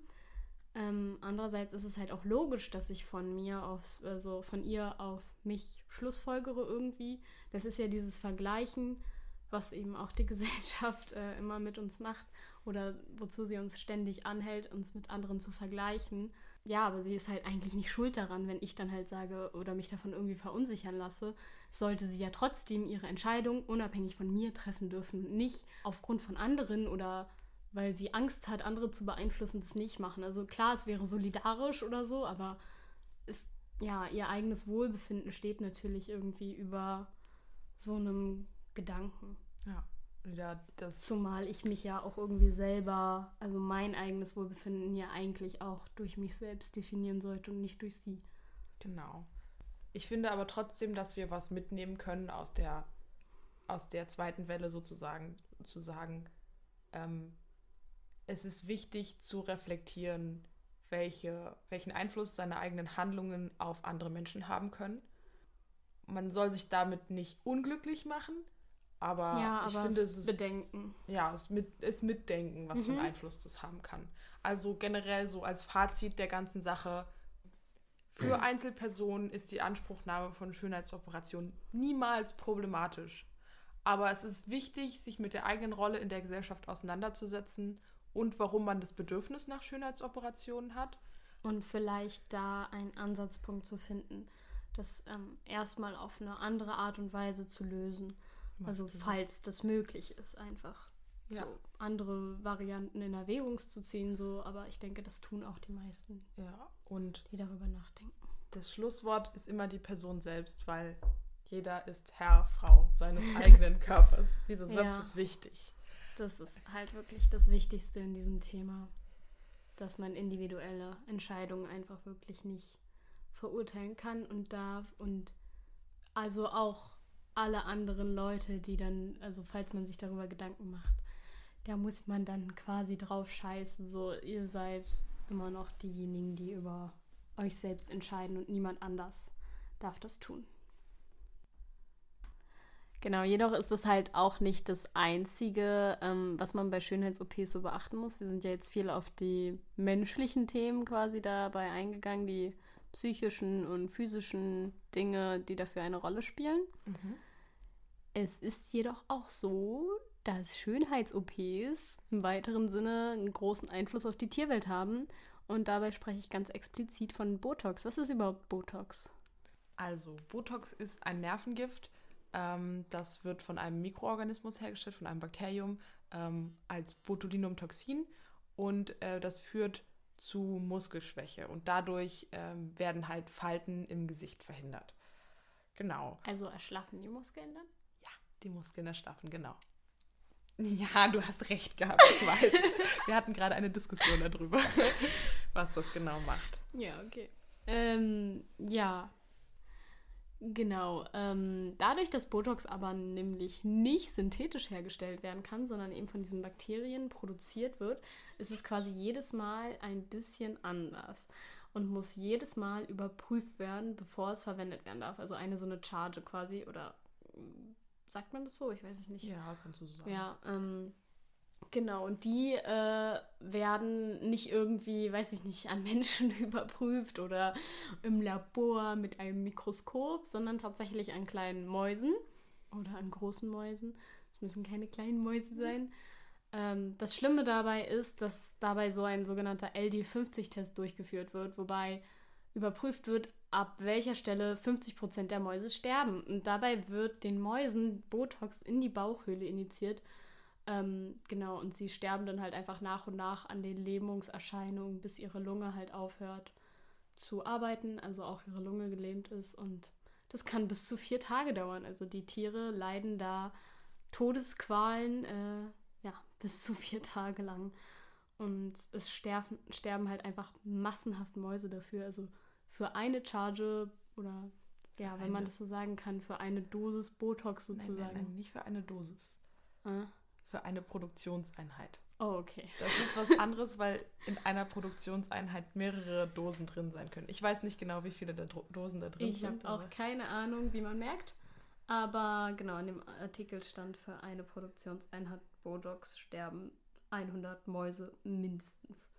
Ähm, andererseits ist es halt auch logisch, dass ich von mir auf, also von ihr auf mich schlussfolgere irgendwie. Das ist ja dieses Vergleichen, was eben auch die *laughs* Gesellschaft äh, immer mit uns macht oder wozu sie uns ständig anhält, uns mit anderen zu vergleichen. Ja, aber sie ist halt eigentlich nicht schuld daran, wenn ich dann halt sage oder mich davon irgendwie verunsichern lasse. Sollte sie ja trotzdem ihre Entscheidung unabhängig von mir treffen dürfen, nicht aufgrund von anderen oder weil sie Angst hat, andere zu beeinflussen, das nicht machen. Also klar, es wäre solidarisch oder so, aber ist, ja, ihr eigenes Wohlbefinden steht natürlich irgendwie über so einem Gedanken. Ja. Ja, das. Zumal ich mich ja auch irgendwie selber, also mein eigenes Wohlbefinden ja eigentlich auch durch mich selbst definieren sollte und nicht durch sie. Genau. Ich finde aber trotzdem, dass wir was mitnehmen können aus der, aus der zweiten Welle sozusagen, zu sagen, ähm, es ist wichtig zu reflektieren, welche, welchen Einfluss seine eigenen Handlungen auf andere Menschen haben können. Man soll sich damit nicht unglücklich machen, aber, ja, aber ich finde, es ist Bedenken. Ja, es, mit, es Mitdenken, was mhm. für einen mhm. Einfluss das haben kann. Also generell so als Fazit der ganzen Sache. Für mhm. Einzelpersonen ist die Anspruchnahme von Schönheitsoperationen niemals problematisch. Aber es ist wichtig, sich mit der eigenen Rolle in der Gesellschaft auseinanderzusetzen und warum man das Bedürfnis nach Schönheitsoperationen hat. Und vielleicht da einen Ansatzpunkt zu finden, das ähm, erstmal auf eine andere Art und Weise zu lösen. Also falls das möglich ist, einfach ja. so andere Varianten in Erwägung zu ziehen, so, aber ich denke, das tun auch die meisten. Ja, und die darüber nachdenken. Das Schlusswort ist immer die Person selbst, weil jeder ist Herr, Frau seines *laughs* eigenen Körpers. Dieser Satz ja. ist wichtig. Das ist halt wirklich das Wichtigste in diesem Thema, dass man individuelle Entscheidungen einfach wirklich nicht verurteilen kann und darf und also auch alle anderen Leute, die dann, also falls man sich darüber Gedanken macht, da muss man dann quasi drauf scheißen. So, ihr seid immer noch diejenigen, die über euch selbst entscheiden und niemand anders darf das tun. Genau, jedoch ist das halt auch nicht das Einzige, ähm, was man bei Schönheits-OPs so beachten muss. Wir sind ja jetzt viel auf die menschlichen Themen quasi dabei eingegangen, die psychischen und physischen Dinge, die dafür eine Rolle spielen. Mhm. Es ist jedoch auch so, dass Schönheits-OPs im weiteren Sinne einen großen Einfluss auf die Tierwelt haben. Und dabei spreche ich ganz explizit von Botox. Was ist überhaupt Botox? Also, Botox ist ein Nervengift. Ähm, das wird von einem Mikroorganismus hergestellt, von einem Bakterium, ähm, als Botulinumtoxin. Und äh, das führt zu Muskelschwäche. Und dadurch ähm, werden halt Falten im Gesicht verhindert. Genau. Also erschlaffen die Muskeln dann? Die Muskeln erschlaffen, genau. Ja, du hast recht gehabt, ich weiß. Wir hatten gerade eine Diskussion darüber, *laughs* was das genau macht. Ja, okay. Ähm, ja, genau. Ähm, dadurch, dass Botox aber nämlich nicht synthetisch hergestellt werden kann, sondern eben von diesen Bakterien produziert wird, ist es quasi jedes Mal ein bisschen anders und muss jedes Mal überprüft werden, bevor es verwendet werden darf. Also eine so eine Charge quasi oder Sagt man das so? Ich weiß es nicht. Ja, kannst du so sagen. Ja, ähm, genau. Und die äh, werden nicht irgendwie, weiß ich nicht, an Menschen *laughs* überprüft oder im Labor mit einem Mikroskop, sondern tatsächlich an kleinen Mäusen oder an großen Mäusen. Es müssen keine kleinen Mäuse sein. Ähm, das Schlimme dabei ist, dass dabei so ein sogenannter LD50-Test durchgeführt wird, wobei überprüft wird, ab welcher Stelle 50% der Mäuse sterben. Und dabei wird den Mäusen Botox in die Bauchhöhle injiziert. Ähm, genau, und sie sterben dann halt einfach nach und nach an den Lähmungserscheinungen, bis ihre Lunge halt aufhört zu arbeiten, also auch ihre Lunge gelähmt ist. Und das kann bis zu vier Tage dauern. Also die Tiere leiden da Todesqualen, äh, ja, bis zu vier Tage lang. Und es sterben, sterben halt einfach massenhaft Mäuse dafür. Also für eine Charge oder ja, wenn eine. man das so sagen kann, für eine Dosis Botox sozusagen. Nein, nein, nein nicht für eine Dosis. Ah. Für eine Produktionseinheit. Oh, okay. Das ist was *laughs* anderes, weil in einer Produktionseinheit mehrere Dosen drin sein können. Ich weiß nicht genau, wie viele der Dosen da drin ich sind. Ich habe auch keine Ahnung, wie man merkt. Aber genau, in dem Artikel stand für eine Produktionseinheit Botox sterben 100 Mäuse mindestens.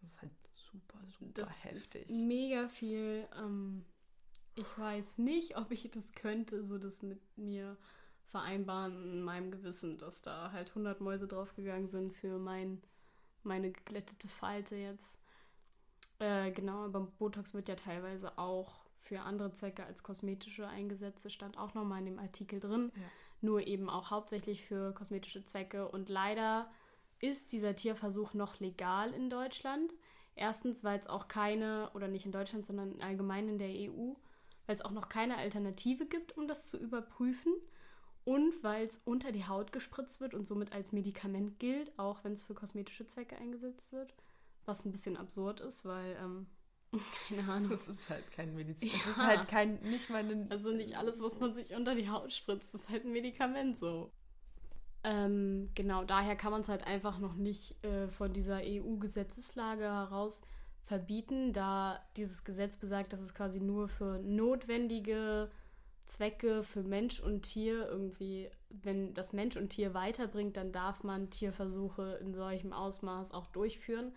Das ist halt super, super das heftig. Ist mega viel. Ähm, ich weiß nicht, ob ich das könnte, so das mit mir vereinbaren in meinem Gewissen, dass da halt 100 Mäuse draufgegangen sind für mein, meine geglättete Falte jetzt. Äh, genau, aber Botox wird ja teilweise auch für andere Zwecke als kosmetische eingesetzt. Das stand auch nochmal in dem Artikel drin. Ja. Nur eben auch hauptsächlich für kosmetische Zwecke. Und leider ist dieser Tierversuch noch legal in Deutschland. Erstens, weil es auch keine, oder nicht in Deutschland, sondern allgemein in der EU, weil es auch noch keine Alternative gibt, um das zu überprüfen. Und weil es unter die Haut gespritzt wird und somit als Medikament gilt, auch wenn es für kosmetische Zwecke eingesetzt wird. Was ein bisschen absurd ist, weil, ähm, *laughs* keine Ahnung. Das ist halt kein Medizin. Ja. Das ist halt kein, nicht mal ein. Also nicht alles, was man sich unter die Haut spritzt, ist halt ein Medikament so. Ähm, genau, daher kann man es halt einfach noch nicht äh, von dieser EU-Gesetzeslage heraus verbieten, da dieses Gesetz besagt, dass es quasi nur für notwendige Zwecke für Mensch und Tier irgendwie, wenn das Mensch und Tier weiterbringt, dann darf man Tierversuche in solchem Ausmaß auch durchführen.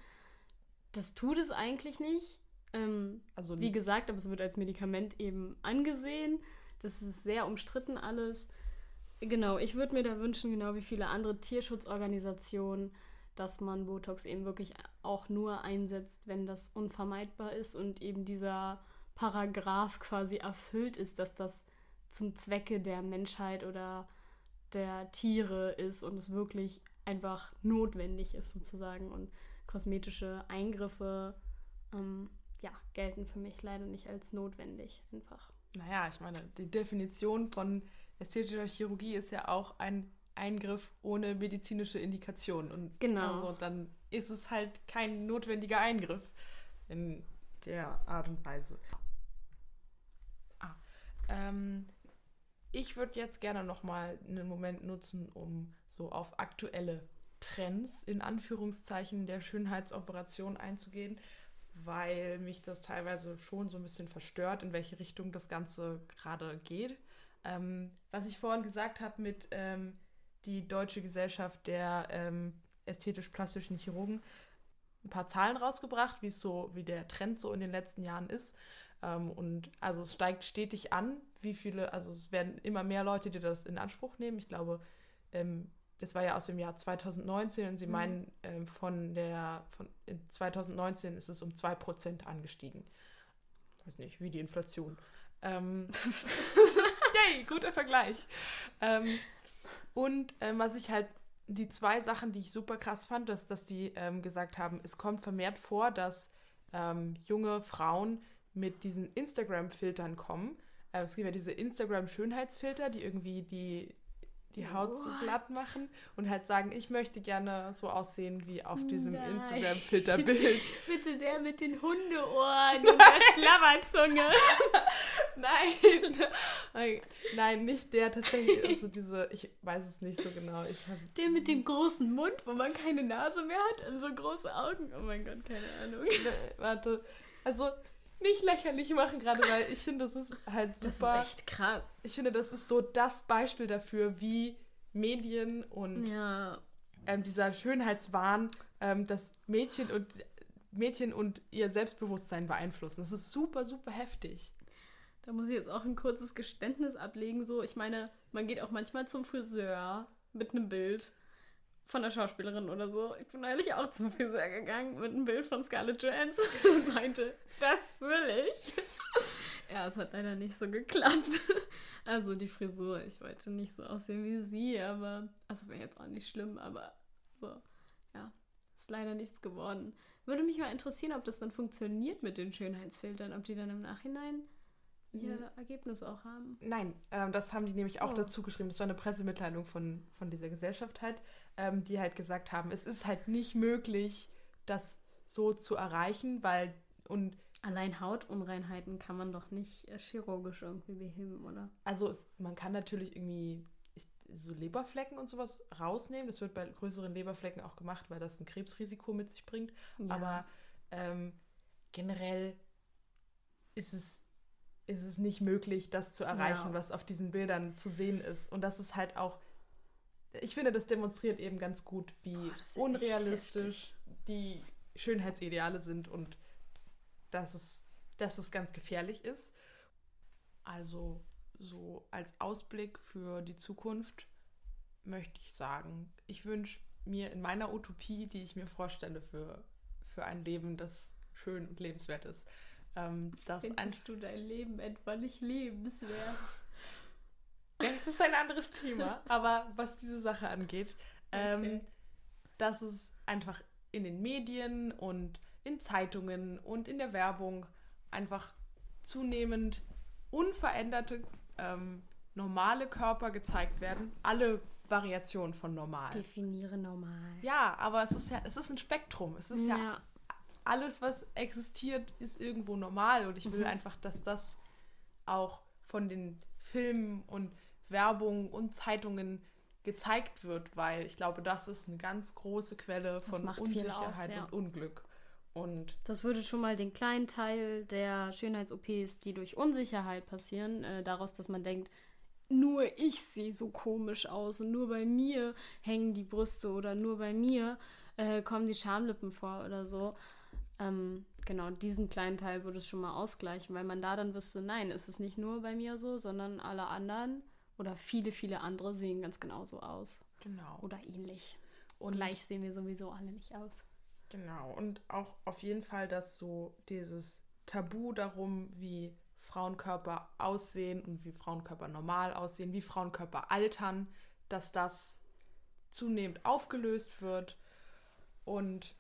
Das tut es eigentlich nicht. Ähm, also wie gesagt, aber es wird als Medikament eben angesehen. Das ist sehr umstritten alles. Genau, ich würde mir da wünschen, genau wie viele andere Tierschutzorganisationen, dass man Botox eben wirklich auch nur einsetzt, wenn das unvermeidbar ist und eben dieser Paragraph quasi erfüllt ist, dass das zum Zwecke der Menschheit oder der Tiere ist und es wirklich einfach notwendig ist sozusagen. Und kosmetische Eingriffe ähm, ja, gelten für mich leider nicht als notwendig einfach. Naja, ich meine, die Definition von ästhetischer Chirurgie ist ja auch ein Eingriff ohne medizinische Indikation. Und genau. also dann ist es halt kein notwendiger Eingriff in der Art und Weise. Ah, ähm, ich würde jetzt gerne noch mal einen Moment nutzen, um so auf aktuelle Trends in Anführungszeichen der Schönheitsoperation einzugehen, weil mich das teilweise schon so ein bisschen verstört, in welche Richtung das Ganze gerade geht. Ähm, was ich vorhin gesagt habe mit ähm, die Deutsche Gesellschaft der ähm, ästhetisch-plastischen Chirurgen, ein paar Zahlen rausgebracht, wie so, wie der Trend so in den letzten Jahren ist. Ähm, und also es steigt stetig an, wie viele, also es werden immer mehr Leute, die das in Anspruch nehmen. Ich glaube, ähm, das war ja aus dem Jahr 2019 und sie mhm. meinen, ähm, von der, von 2019 ist es um 2% angestiegen. Ich weiß nicht, wie die Inflation. Ähm, *laughs* Yay, guter Vergleich. Ähm, und ähm, was ich halt, die zwei Sachen, die ich super krass fand, ist, dass die ähm, gesagt haben, es kommt vermehrt vor, dass ähm, junge Frauen mit diesen Instagram-Filtern kommen. Äh, es gibt ja diese Instagram-Schönheitsfilter, die irgendwie die die Haut What? so glatt machen und halt sagen, ich möchte gerne so aussehen wie auf diesem Instagram-Filterbild. *laughs* Bitte der mit den Hundeohren *laughs* und der Schlabberzunge. *laughs* nein, nein, nicht der tatsächlich. Also diese, ich weiß es nicht so genau. Ich der mit dem großen Mund, wo man keine Nase mehr hat und so große Augen. Oh mein Gott, keine Ahnung. Warte, also nicht lächerlich machen gerade, weil ich finde, das ist halt super. Das ist echt krass. Ich finde, das ist so das Beispiel dafür, wie Medien und ja. ähm, dieser Schönheitswahn ähm, das Mädchen und Mädchen und ihr Selbstbewusstsein beeinflussen. Das ist super, super heftig. Da muss ich jetzt auch ein kurzes Geständnis ablegen. So, ich meine, man geht auch manchmal zum Friseur mit einem Bild von der Schauspielerin oder so. Ich bin neulich auch zum Friseur gegangen mit einem Bild von Scarlett Johansson *laughs* und meinte, das will ich. *laughs* ja, es hat leider nicht so geklappt. *laughs* Also die Frisur, ich wollte nicht so aussehen wie sie, aber, also wäre jetzt auch nicht schlimm, aber so, ja, ist leider nichts geworden. Würde mich mal interessieren, ob das dann funktioniert mit den Schönheitsfiltern, ob die dann im Nachhinein ihr mhm. Ergebnis auch haben. Nein, ähm, das haben die nämlich auch oh. dazu geschrieben. Das war eine Pressemitteilung von, von dieser Gesellschaft halt, ähm, die halt gesagt haben, es ist halt nicht möglich, das so zu erreichen, weil und Allein Hautunreinheiten kann man doch nicht äh, chirurgisch irgendwie beheben, oder? Also es, man kann natürlich irgendwie so Leberflecken und sowas rausnehmen. Das wird bei größeren Leberflecken auch gemacht, weil das ein Krebsrisiko mit sich bringt. Ja. Aber ähm, generell ist es, ist es nicht möglich, das zu erreichen, ja. was auf diesen Bildern zu sehen ist. Und das ist halt auch, ich finde, das demonstriert eben ganz gut, wie Boah, unrealistisch die Schönheitsideale sind und dass es, dass es ganz gefährlich ist. Also so als Ausblick für die Zukunft möchte ich sagen, ich wünsche mir in meiner Utopie, die ich mir vorstelle für, für ein Leben, das schön und lebenswert ist, ähm, dass Findest du dein Leben etwa nicht lebenswert? das ist ein anderes Thema, aber was diese Sache angeht, ähm, okay. dass es einfach in den Medien und in Zeitungen und in der Werbung einfach zunehmend unveränderte, ähm, normale Körper gezeigt werden. Alle Variationen von normal. Definiere normal. Ja, aber es ist ja, es ist ein Spektrum. Es ist ja, ja alles, was existiert, ist irgendwo normal. Und ich will mhm. einfach, dass das auch von den Filmen und Werbung und Zeitungen gezeigt wird, weil ich glaube, das ist eine ganz große Quelle von Unsicherheit aus, ja. und Unglück. Und das würde schon mal den kleinen Teil der Schönheits-OPs, die durch Unsicherheit passieren, äh, daraus, dass man denkt, nur ich sehe so komisch aus und nur bei mir hängen die Brüste oder nur bei mir äh, kommen die Schamlippen vor oder so. Ähm, genau, diesen kleinen Teil würde es schon mal ausgleichen, weil man da dann wüsste, nein, es ist nicht nur bei mir so, sondern alle anderen oder viele, viele andere sehen ganz genauso aus. Genau. Oder ähnlich. Und gleich sehen wir sowieso alle nicht aus. Genau, und auch auf jeden Fall, dass so dieses Tabu darum, wie Frauenkörper aussehen und wie Frauenkörper normal aussehen, wie Frauenkörper altern, dass das zunehmend aufgelöst wird. Und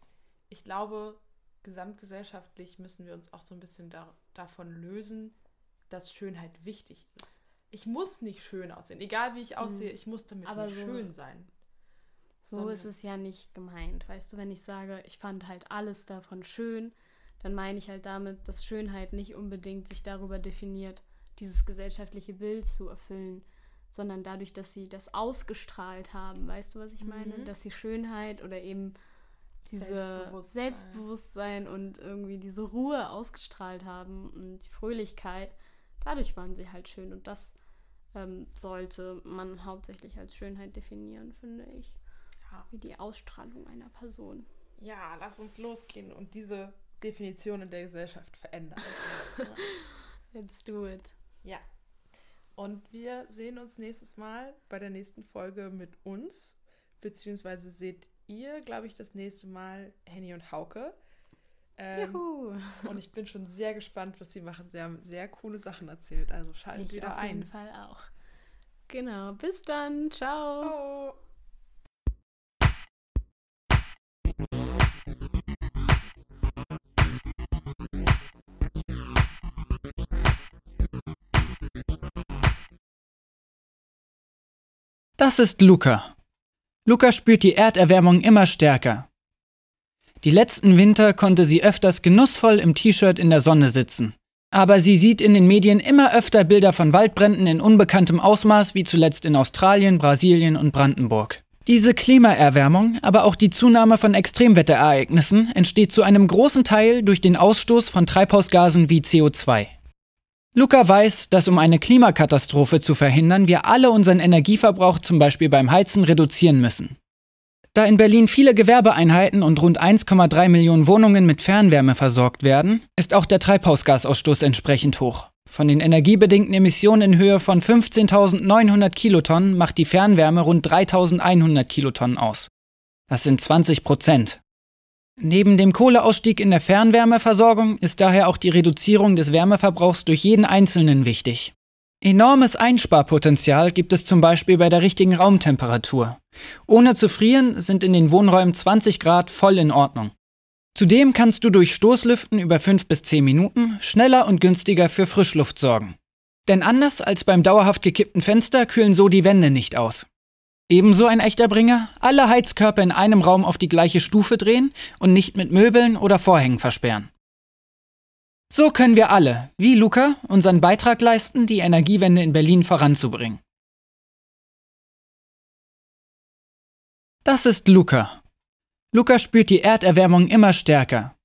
ich glaube, gesamtgesellschaftlich müssen wir uns auch so ein bisschen da, davon lösen, dass Schönheit wichtig ist. Ich muss nicht schön aussehen, egal wie ich aussehe, mhm. ich muss damit Aber nicht so schön sein. So ist es ja nicht gemeint. Weißt du, wenn ich sage, ich fand halt alles davon schön, dann meine ich halt damit, dass Schönheit nicht unbedingt sich darüber definiert, dieses gesellschaftliche Bild zu erfüllen, sondern dadurch, dass sie das ausgestrahlt haben. Weißt du, was ich meine? Mhm. Dass sie Schönheit oder eben diese Selbstbewusstsein. Selbstbewusstsein und irgendwie diese Ruhe ausgestrahlt haben und die Fröhlichkeit. Dadurch waren sie halt schön und das ähm, sollte man hauptsächlich als Schönheit definieren, finde ich. Ja. Wie die Ausstrahlung einer Person. Ja, lass uns losgehen und diese Definition in der Gesellschaft verändern. *laughs* Let's do it. Ja. Und wir sehen uns nächstes Mal bei der nächsten Folge mit uns. Beziehungsweise seht ihr, glaube ich, das nächste Mal Henny und Hauke. Ähm, Juhu. Und ich bin schon sehr gespannt, was sie machen. Sie haben sehr coole Sachen erzählt. Also schaltet ich wieder ein. Auf jeden Fall auch. Genau. Bis dann. Ciao. Ciao. Das ist Luca. Luca spürt die Erderwärmung immer stärker. Die letzten Winter konnte sie öfters genussvoll im T-Shirt in der Sonne sitzen. Aber sie sieht in den Medien immer öfter Bilder von Waldbränden in unbekanntem Ausmaß, wie zuletzt in Australien, Brasilien und Brandenburg. Diese Klimaerwärmung, aber auch die Zunahme von Extremwetterereignissen entsteht zu einem großen Teil durch den Ausstoß von Treibhausgasen wie CO2. Luca weiß, dass um eine Klimakatastrophe zu verhindern, wir alle unseren Energieverbrauch zum Beispiel beim Heizen reduzieren müssen. Da in Berlin viele Gewerbeeinheiten und rund 1,3 Millionen Wohnungen mit Fernwärme versorgt werden, ist auch der Treibhausgasausstoß entsprechend hoch. Von den energiebedingten Emissionen in Höhe von 15.900 Kilotonnen macht die Fernwärme rund 3.100 Kilotonnen aus. Das sind 20 Prozent. Neben dem Kohleausstieg in der Fernwärmeversorgung ist daher auch die Reduzierung des Wärmeverbrauchs durch jeden Einzelnen wichtig. Enormes Einsparpotenzial gibt es zum Beispiel bei der richtigen Raumtemperatur. Ohne zu frieren sind in den Wohnräumen 20 Grad voll in Ordnung. Zudem kannst du durch Stoßlüften über 5 bis 10 Minuten schneller und günstiger für Frischluft sorgen. Denn anders als beim dauerhaft gekippten Fenster kühlen so die Wände nicht aus. Ebenso ein echter Bringer, alle Heizkörper in einem Raum auf die gleiche Stufe drehen und nicht mit Möbeln oder Vorhängen versperren. So können wir alle, wie Luca, unseren Beitrag leisten, die Energiewende in Berlin voranzubringen. Das ist Luca. Luca spürt die Erderwärmung immer stärker.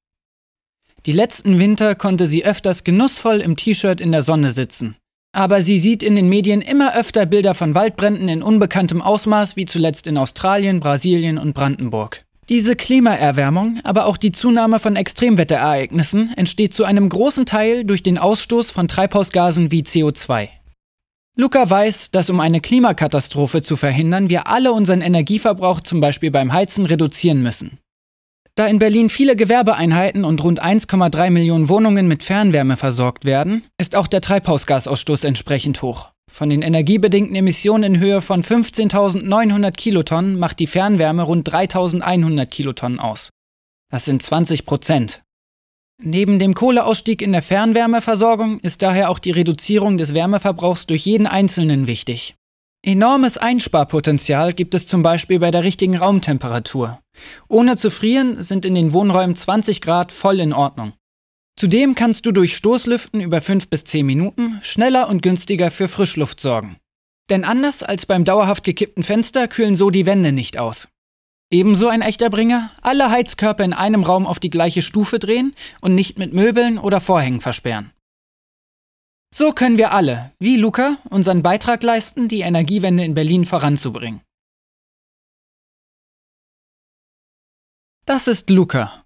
Die letzten Winter konnte sie öfters genussvoll im T-Shirt in der Sonne sitzen. Aber sie sieht in den Medien immer öfter Bilder von Waldbränden in unbekanntem Ausmaß, wie zuletzt in Australien, Brasilien und Brandenburg. Diese Klimaerwärmung, aber auch die Zunahme von Extremwetterereignissen entsteht zu einem großen Teil durch den Ausstoß von Treibhausgasen wie CO2. Luca weiß, dass um eine Klimakatastrophe zu verhindern, wir alle unseren Energieverbrauch zum Beispiel beim Heizen reduzieren müssen. Da in Berlin viele Gewerbeeinheiten und rund 1,3 Millionen Wohnungen mit Fernwärme versorgt werden, ist auch der Treibhausgasausstoß entsprechend hoch. Von den energiebedingten Emissionen in Höhe von 15.900 Kilotonnen macht die Fernwärme rund 3.100 Kilotonnen aus. Das sind 20 Prozent. Neben dem Kohleausstieg in der Fernwärmeversorgung ist daher auch die Reduzierung des Wärmeverbrauchs durch jeden Einzelnen wichtig. Enormes Einsparpotenzial gibt es zum Beispiel bei der richtigen Raumtemperatur. Ohne zu frieren sind in den Wohnräumen 20 Grad voll in Ordnung. Zudem kannst du durch Stoßlüften über 5 bis 10 Minuten schneller und günstiger für Frischluft sorgen. Denn anders als beim dauerhaft gekippten Fenster kühlen so die Wände nicht aus. Ebenso ein echter Bringer, alle Heizkörper in einem Raum auf die gleiche Stufe drehen und nicht mit Möbeln oder Vorhängen versperren. So können wir alle, wie Luca, unseren Beitrag leisten, die Energiewende in Berlin voranzubringen. Das ist Luca.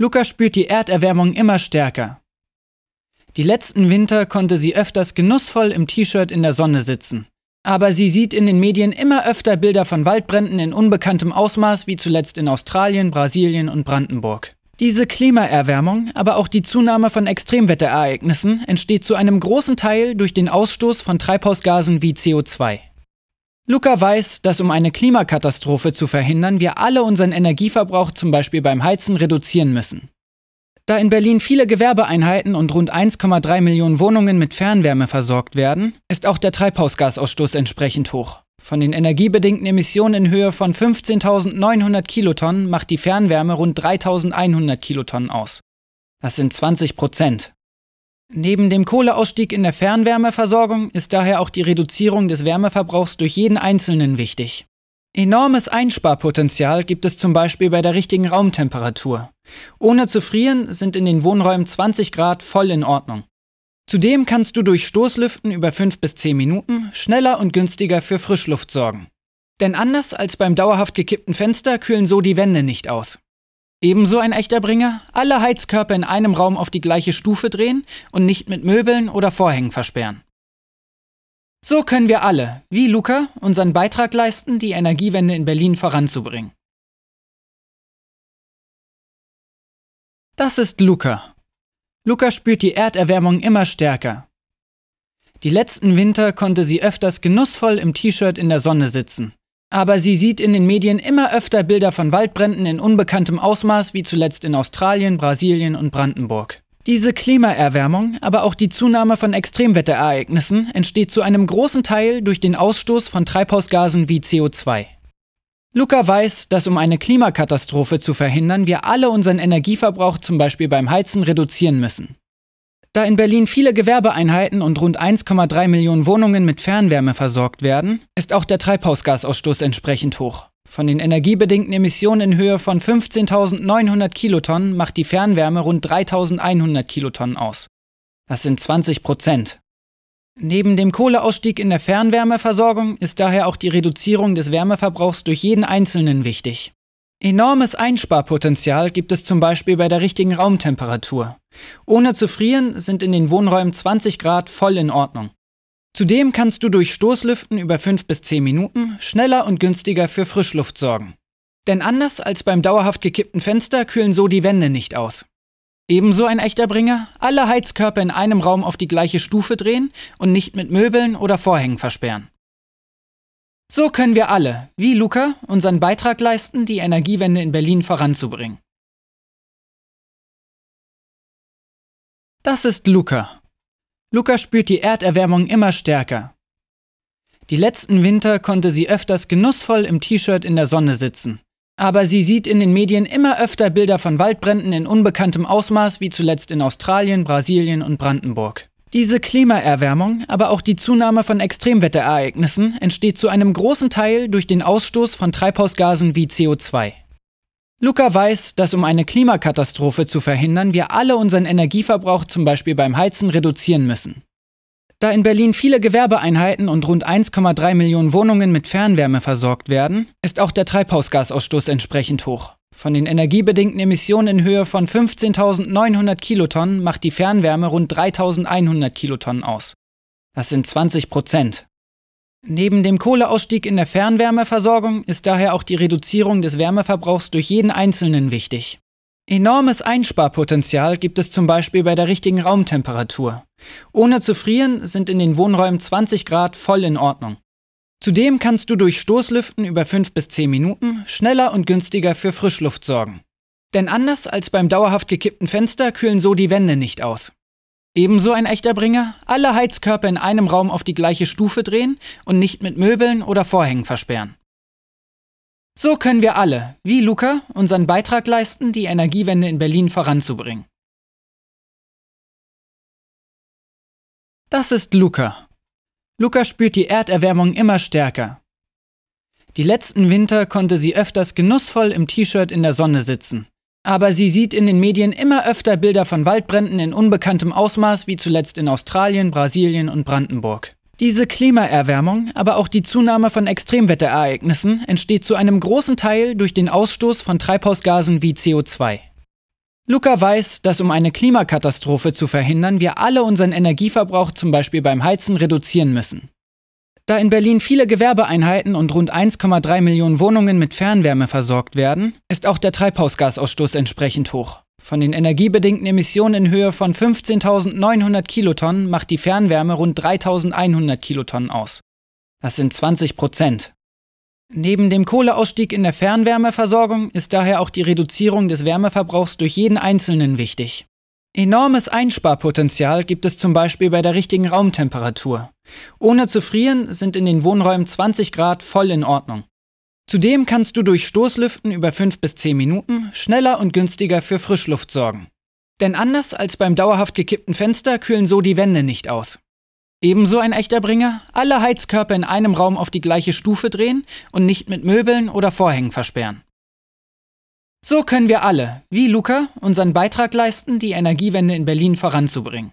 Luca spürt die Erderwärmung immer stärker. Die letzten Winter konnte sie öfters genussvoll im T-Shirt in der Sonne sitzen. Aber sie sieht in den Medien immer öfter Bilder von Waldbränden in unbekanntem Ausmaß, wie zuletzt in Australien, Brasilien und Brandenburg. Diese Klimaerwärmung, aber auch die Zunahme von Extremwetterereignissen entsteht zu einem großen Teil durch den Ausstoß von Treibhausgasen wie CO2. Luca weiß, dass um eine Klimakatastrophe zu verhindern, wir alle unseren Energieverbrauch zum Beispiel beim Heizen reduzieren müssen. Da in Berlin viele Gewerbeeinheiten und rund 1,3 Millionen Wohnungen mit Fernwärme versorgt werden, ist auch der Treibhausgasausstoß entsprechend hoch. Von den energiebedingten Emissionen in Höhe von 15.900 Kilotonnen macht die Fernwärme rund 3.100 Kilotonnen aus. Das sind 20 Prozent. Neben dem Kohleausstieg in der Fernwärmeversorgung ist daher auch die Reduzierung des Wärmeverbrauchs durch jeden Einzelnen wichtig. Enormes Einsparpotenzial gibt es zum Beispiel bei der richtigen Raumtemperatur. Ohne zu frieren sind in den Wohnräumen 20 Grad voll in Ordnung. Zudem kannst du durch Stoßlüften über 5 bis 10 Minuten schneller und günstiger für Frischluft sorgen. Denn anders als beim dauerhaft gekippten Fenster kühlen so die Wände nicht aus. Ebenso ein echter Bringer, alle Heizkörper in einem Raum auf die gleiche Stufe drehen und nicht mit Möbeln oder Vorhängen versperren. So können wir alle, wie Luca, unseren Beitrag leisten, die Energiewende in Berlin voranzubringen. Das ist Luca. Luca spürt die Erderwärmung immer stärker. Die letzten Winter konnte sie öfters genussvoll im T-Shirt in der Sonne sitzen. Aber sie sieht in den Medien immer öfter Bilder von Waldbränden in unbekanntem Ausmaß, wie zuletzt in Australien, Brasilien und Brandenburg. Diese Klimaerwärmung, aber auch die Zunahme von Extremwetterereignissen entsteht zu einem großen Teil durch den Ausstoß von Treibhausgasen wie CO2. Luca weiß, dass um eine Klimakatastrophe zu verhindern, wir alle unseren Energieverbrauch zum Beispiel beim Heizen reduzieren müssen. Da in Berlin viele Gewerbeeinheiten und rund 1,3 Millionen Wohnungen mit Fernwärme versorgt werden, ist auch der Treibhausgasausstoß entsprechend hoch. Von den energiebedingten Emissionen in Höhe von 15.900 Kilotonnen macht die Fernwärme rund 3.100 Kilotonnen aus. Das sind 20 Prozent. Neben dem Kohleausstieg in der Fernwärmeversorgung ist daher auch die Reduzierung des Wärmeverbrauchs durch jeden Einzelnen wichtig. Enormes Einsparpotenzial gibt es zum Beispiel bei der richtigen Raumtemperatur. Ohne zu frieren sind in den Wohnräumen 20 Grad voll in Ordnung. Zudem kannst du durch Stoßlüften über 5 bis 10 Minuten schneller und günstiger für Frischluft sorgen. Denn anders als beim dauerhaft gekippten Fenster kühlen so die Wände nicht aus. Ebenso ein echter Bringer, alle Heizkörper in einem Raum auf die gleiche Stufe drehen und nicht mit Möbeln oder Vorhängen versperren. So können wir alle, wie Luca, unseren Beitrag leisten, die Energiewende in Berlin voranzubringen. Das ist Luca. Luca spürt die Erderwärmung immer stärker. Die letzten Winter konnte sie öfters genussvoll im T-Shirt in der Sonne sitzen. Aber sie sieht in den Medien immer öfter Bilder von Waldbränden in unbekanntem Ausmaß, wie zuletzt in Australien, Brasilien und Brandenburg. Diese Klimaerwärmung, aber auch die Zunahme von Extremwetterereignissen entsteht zu einem großen Teil durch den Ausstoß von Treibhausgasen wie CO2. Luca weiß, dass um eine Klimakatastrophe zu verhindern, wir alle unseren Energieverbrauch zum Beispiel beim Heizen reduzieren müssen. Da in Berlin viele Gewerbeeinheiten und rund 1,3 Millionen Wohnungen mit Fernwärme versorgt werden, ist auch der Treibhausgasausstoß entsprechend hoch. Von den energiebedingten Emissionen in Höhe von 15.900 Kilotonnen macht die Fernwärme rund 3.100 Kilotonnen aus. Das sind 20 Prozent. Neben dem Kohleausstieg in der Fernwärmeversorgung ist daher auch die Reduzierung des Wärmeverbrauchs durch jeden Einzelnen wichtig. Enormes Einsparpotenzial gibt es zum Beispiel bei der richtigen Raumtemperatur. Ohne zu frieren sind in den Wohnräumen 20 Grad voll in Ordnung. Zudem kannst du durch Stoßlüften über 5 bis 10 Minuten schneller und günstiger für Frischluft sorgen. Denn anders als beim dauerhaft gekippten Fenster kühlen so die Wände nicht aus. Ebenso ein echter Bringer, alle Heizkörper in einem Raum auf die gleiche Stufe drehen und nicht mit Möbeln oder Vorhängen versperren. So können wir alle, wie Luca, unseren Beitrag leisten, die Energiewende in Berlin voranzubringen. Das ist Luca, Luca spürt die Erderwärmung immer stärker. Die letzten Winter konnte sie öfters genussvoll im T-Shirt in der Sonne sitzen. Aber sie sieht in den Medien immer öfter Bilder von Waldbränden in unbekanntem Ausmaß, wie zuletzt in Australien, Brasilien und Brandenburg. Diese Klimaerwärmung, aber auch die Zunahme von Extremwetterereignissen entsteht zu einem großen Teil durch den Ausstoß von Treibhausgasen wie CO2. Luca weiß, dass um eine Klimakatastrophe zu verhindern, wir alle unseren Energieverbrauch zum Beispiel beim Heizen reduzieren müssen. Da in Berlin viele Gewerbeeinheiten und rund 1,3 Millionen Wohnungen mit Fernwärme versorgt werden, ist auch der Treibhausgasausstoß entsprechend hoch. Von den energiebedingten Emissionen in Höhe von 15.900 Kilotonnen macht die Fernwärme rund 3.100 Kilotonnen aus. Das sind 20 Prozent. Neben dem Kohleausstieg in der Fernwärmeversorgung ist daher auch die Reduzierung des Wärmeverbrauchs durch jeden Einzelnen wichtig. Enormes Einsparpotenzial gibt es zum Beispiel bei der richtigen Raumtemperatur. Ohne zu frieren sind in den Wohnräumen 20 Grad voll in Ordnung. Zudem kannst du durch Stoßlüften über 5 bis 10 Minuten schneller und günstiger für Frischluft sorgen. Denn anders als beim dauerhaft gekippten Fenster kühlen so die Wände nicht aus. Ebenso ein echter Bringer, alle Heizkörper in einem Raum auf die gleiche Stufe drehen und nicht mit Möbeln oder Vorhängen versperren. So können wir alle, wie Luca, unseren Beitrag leisten, die Energiewende in Berlin voranzubringen.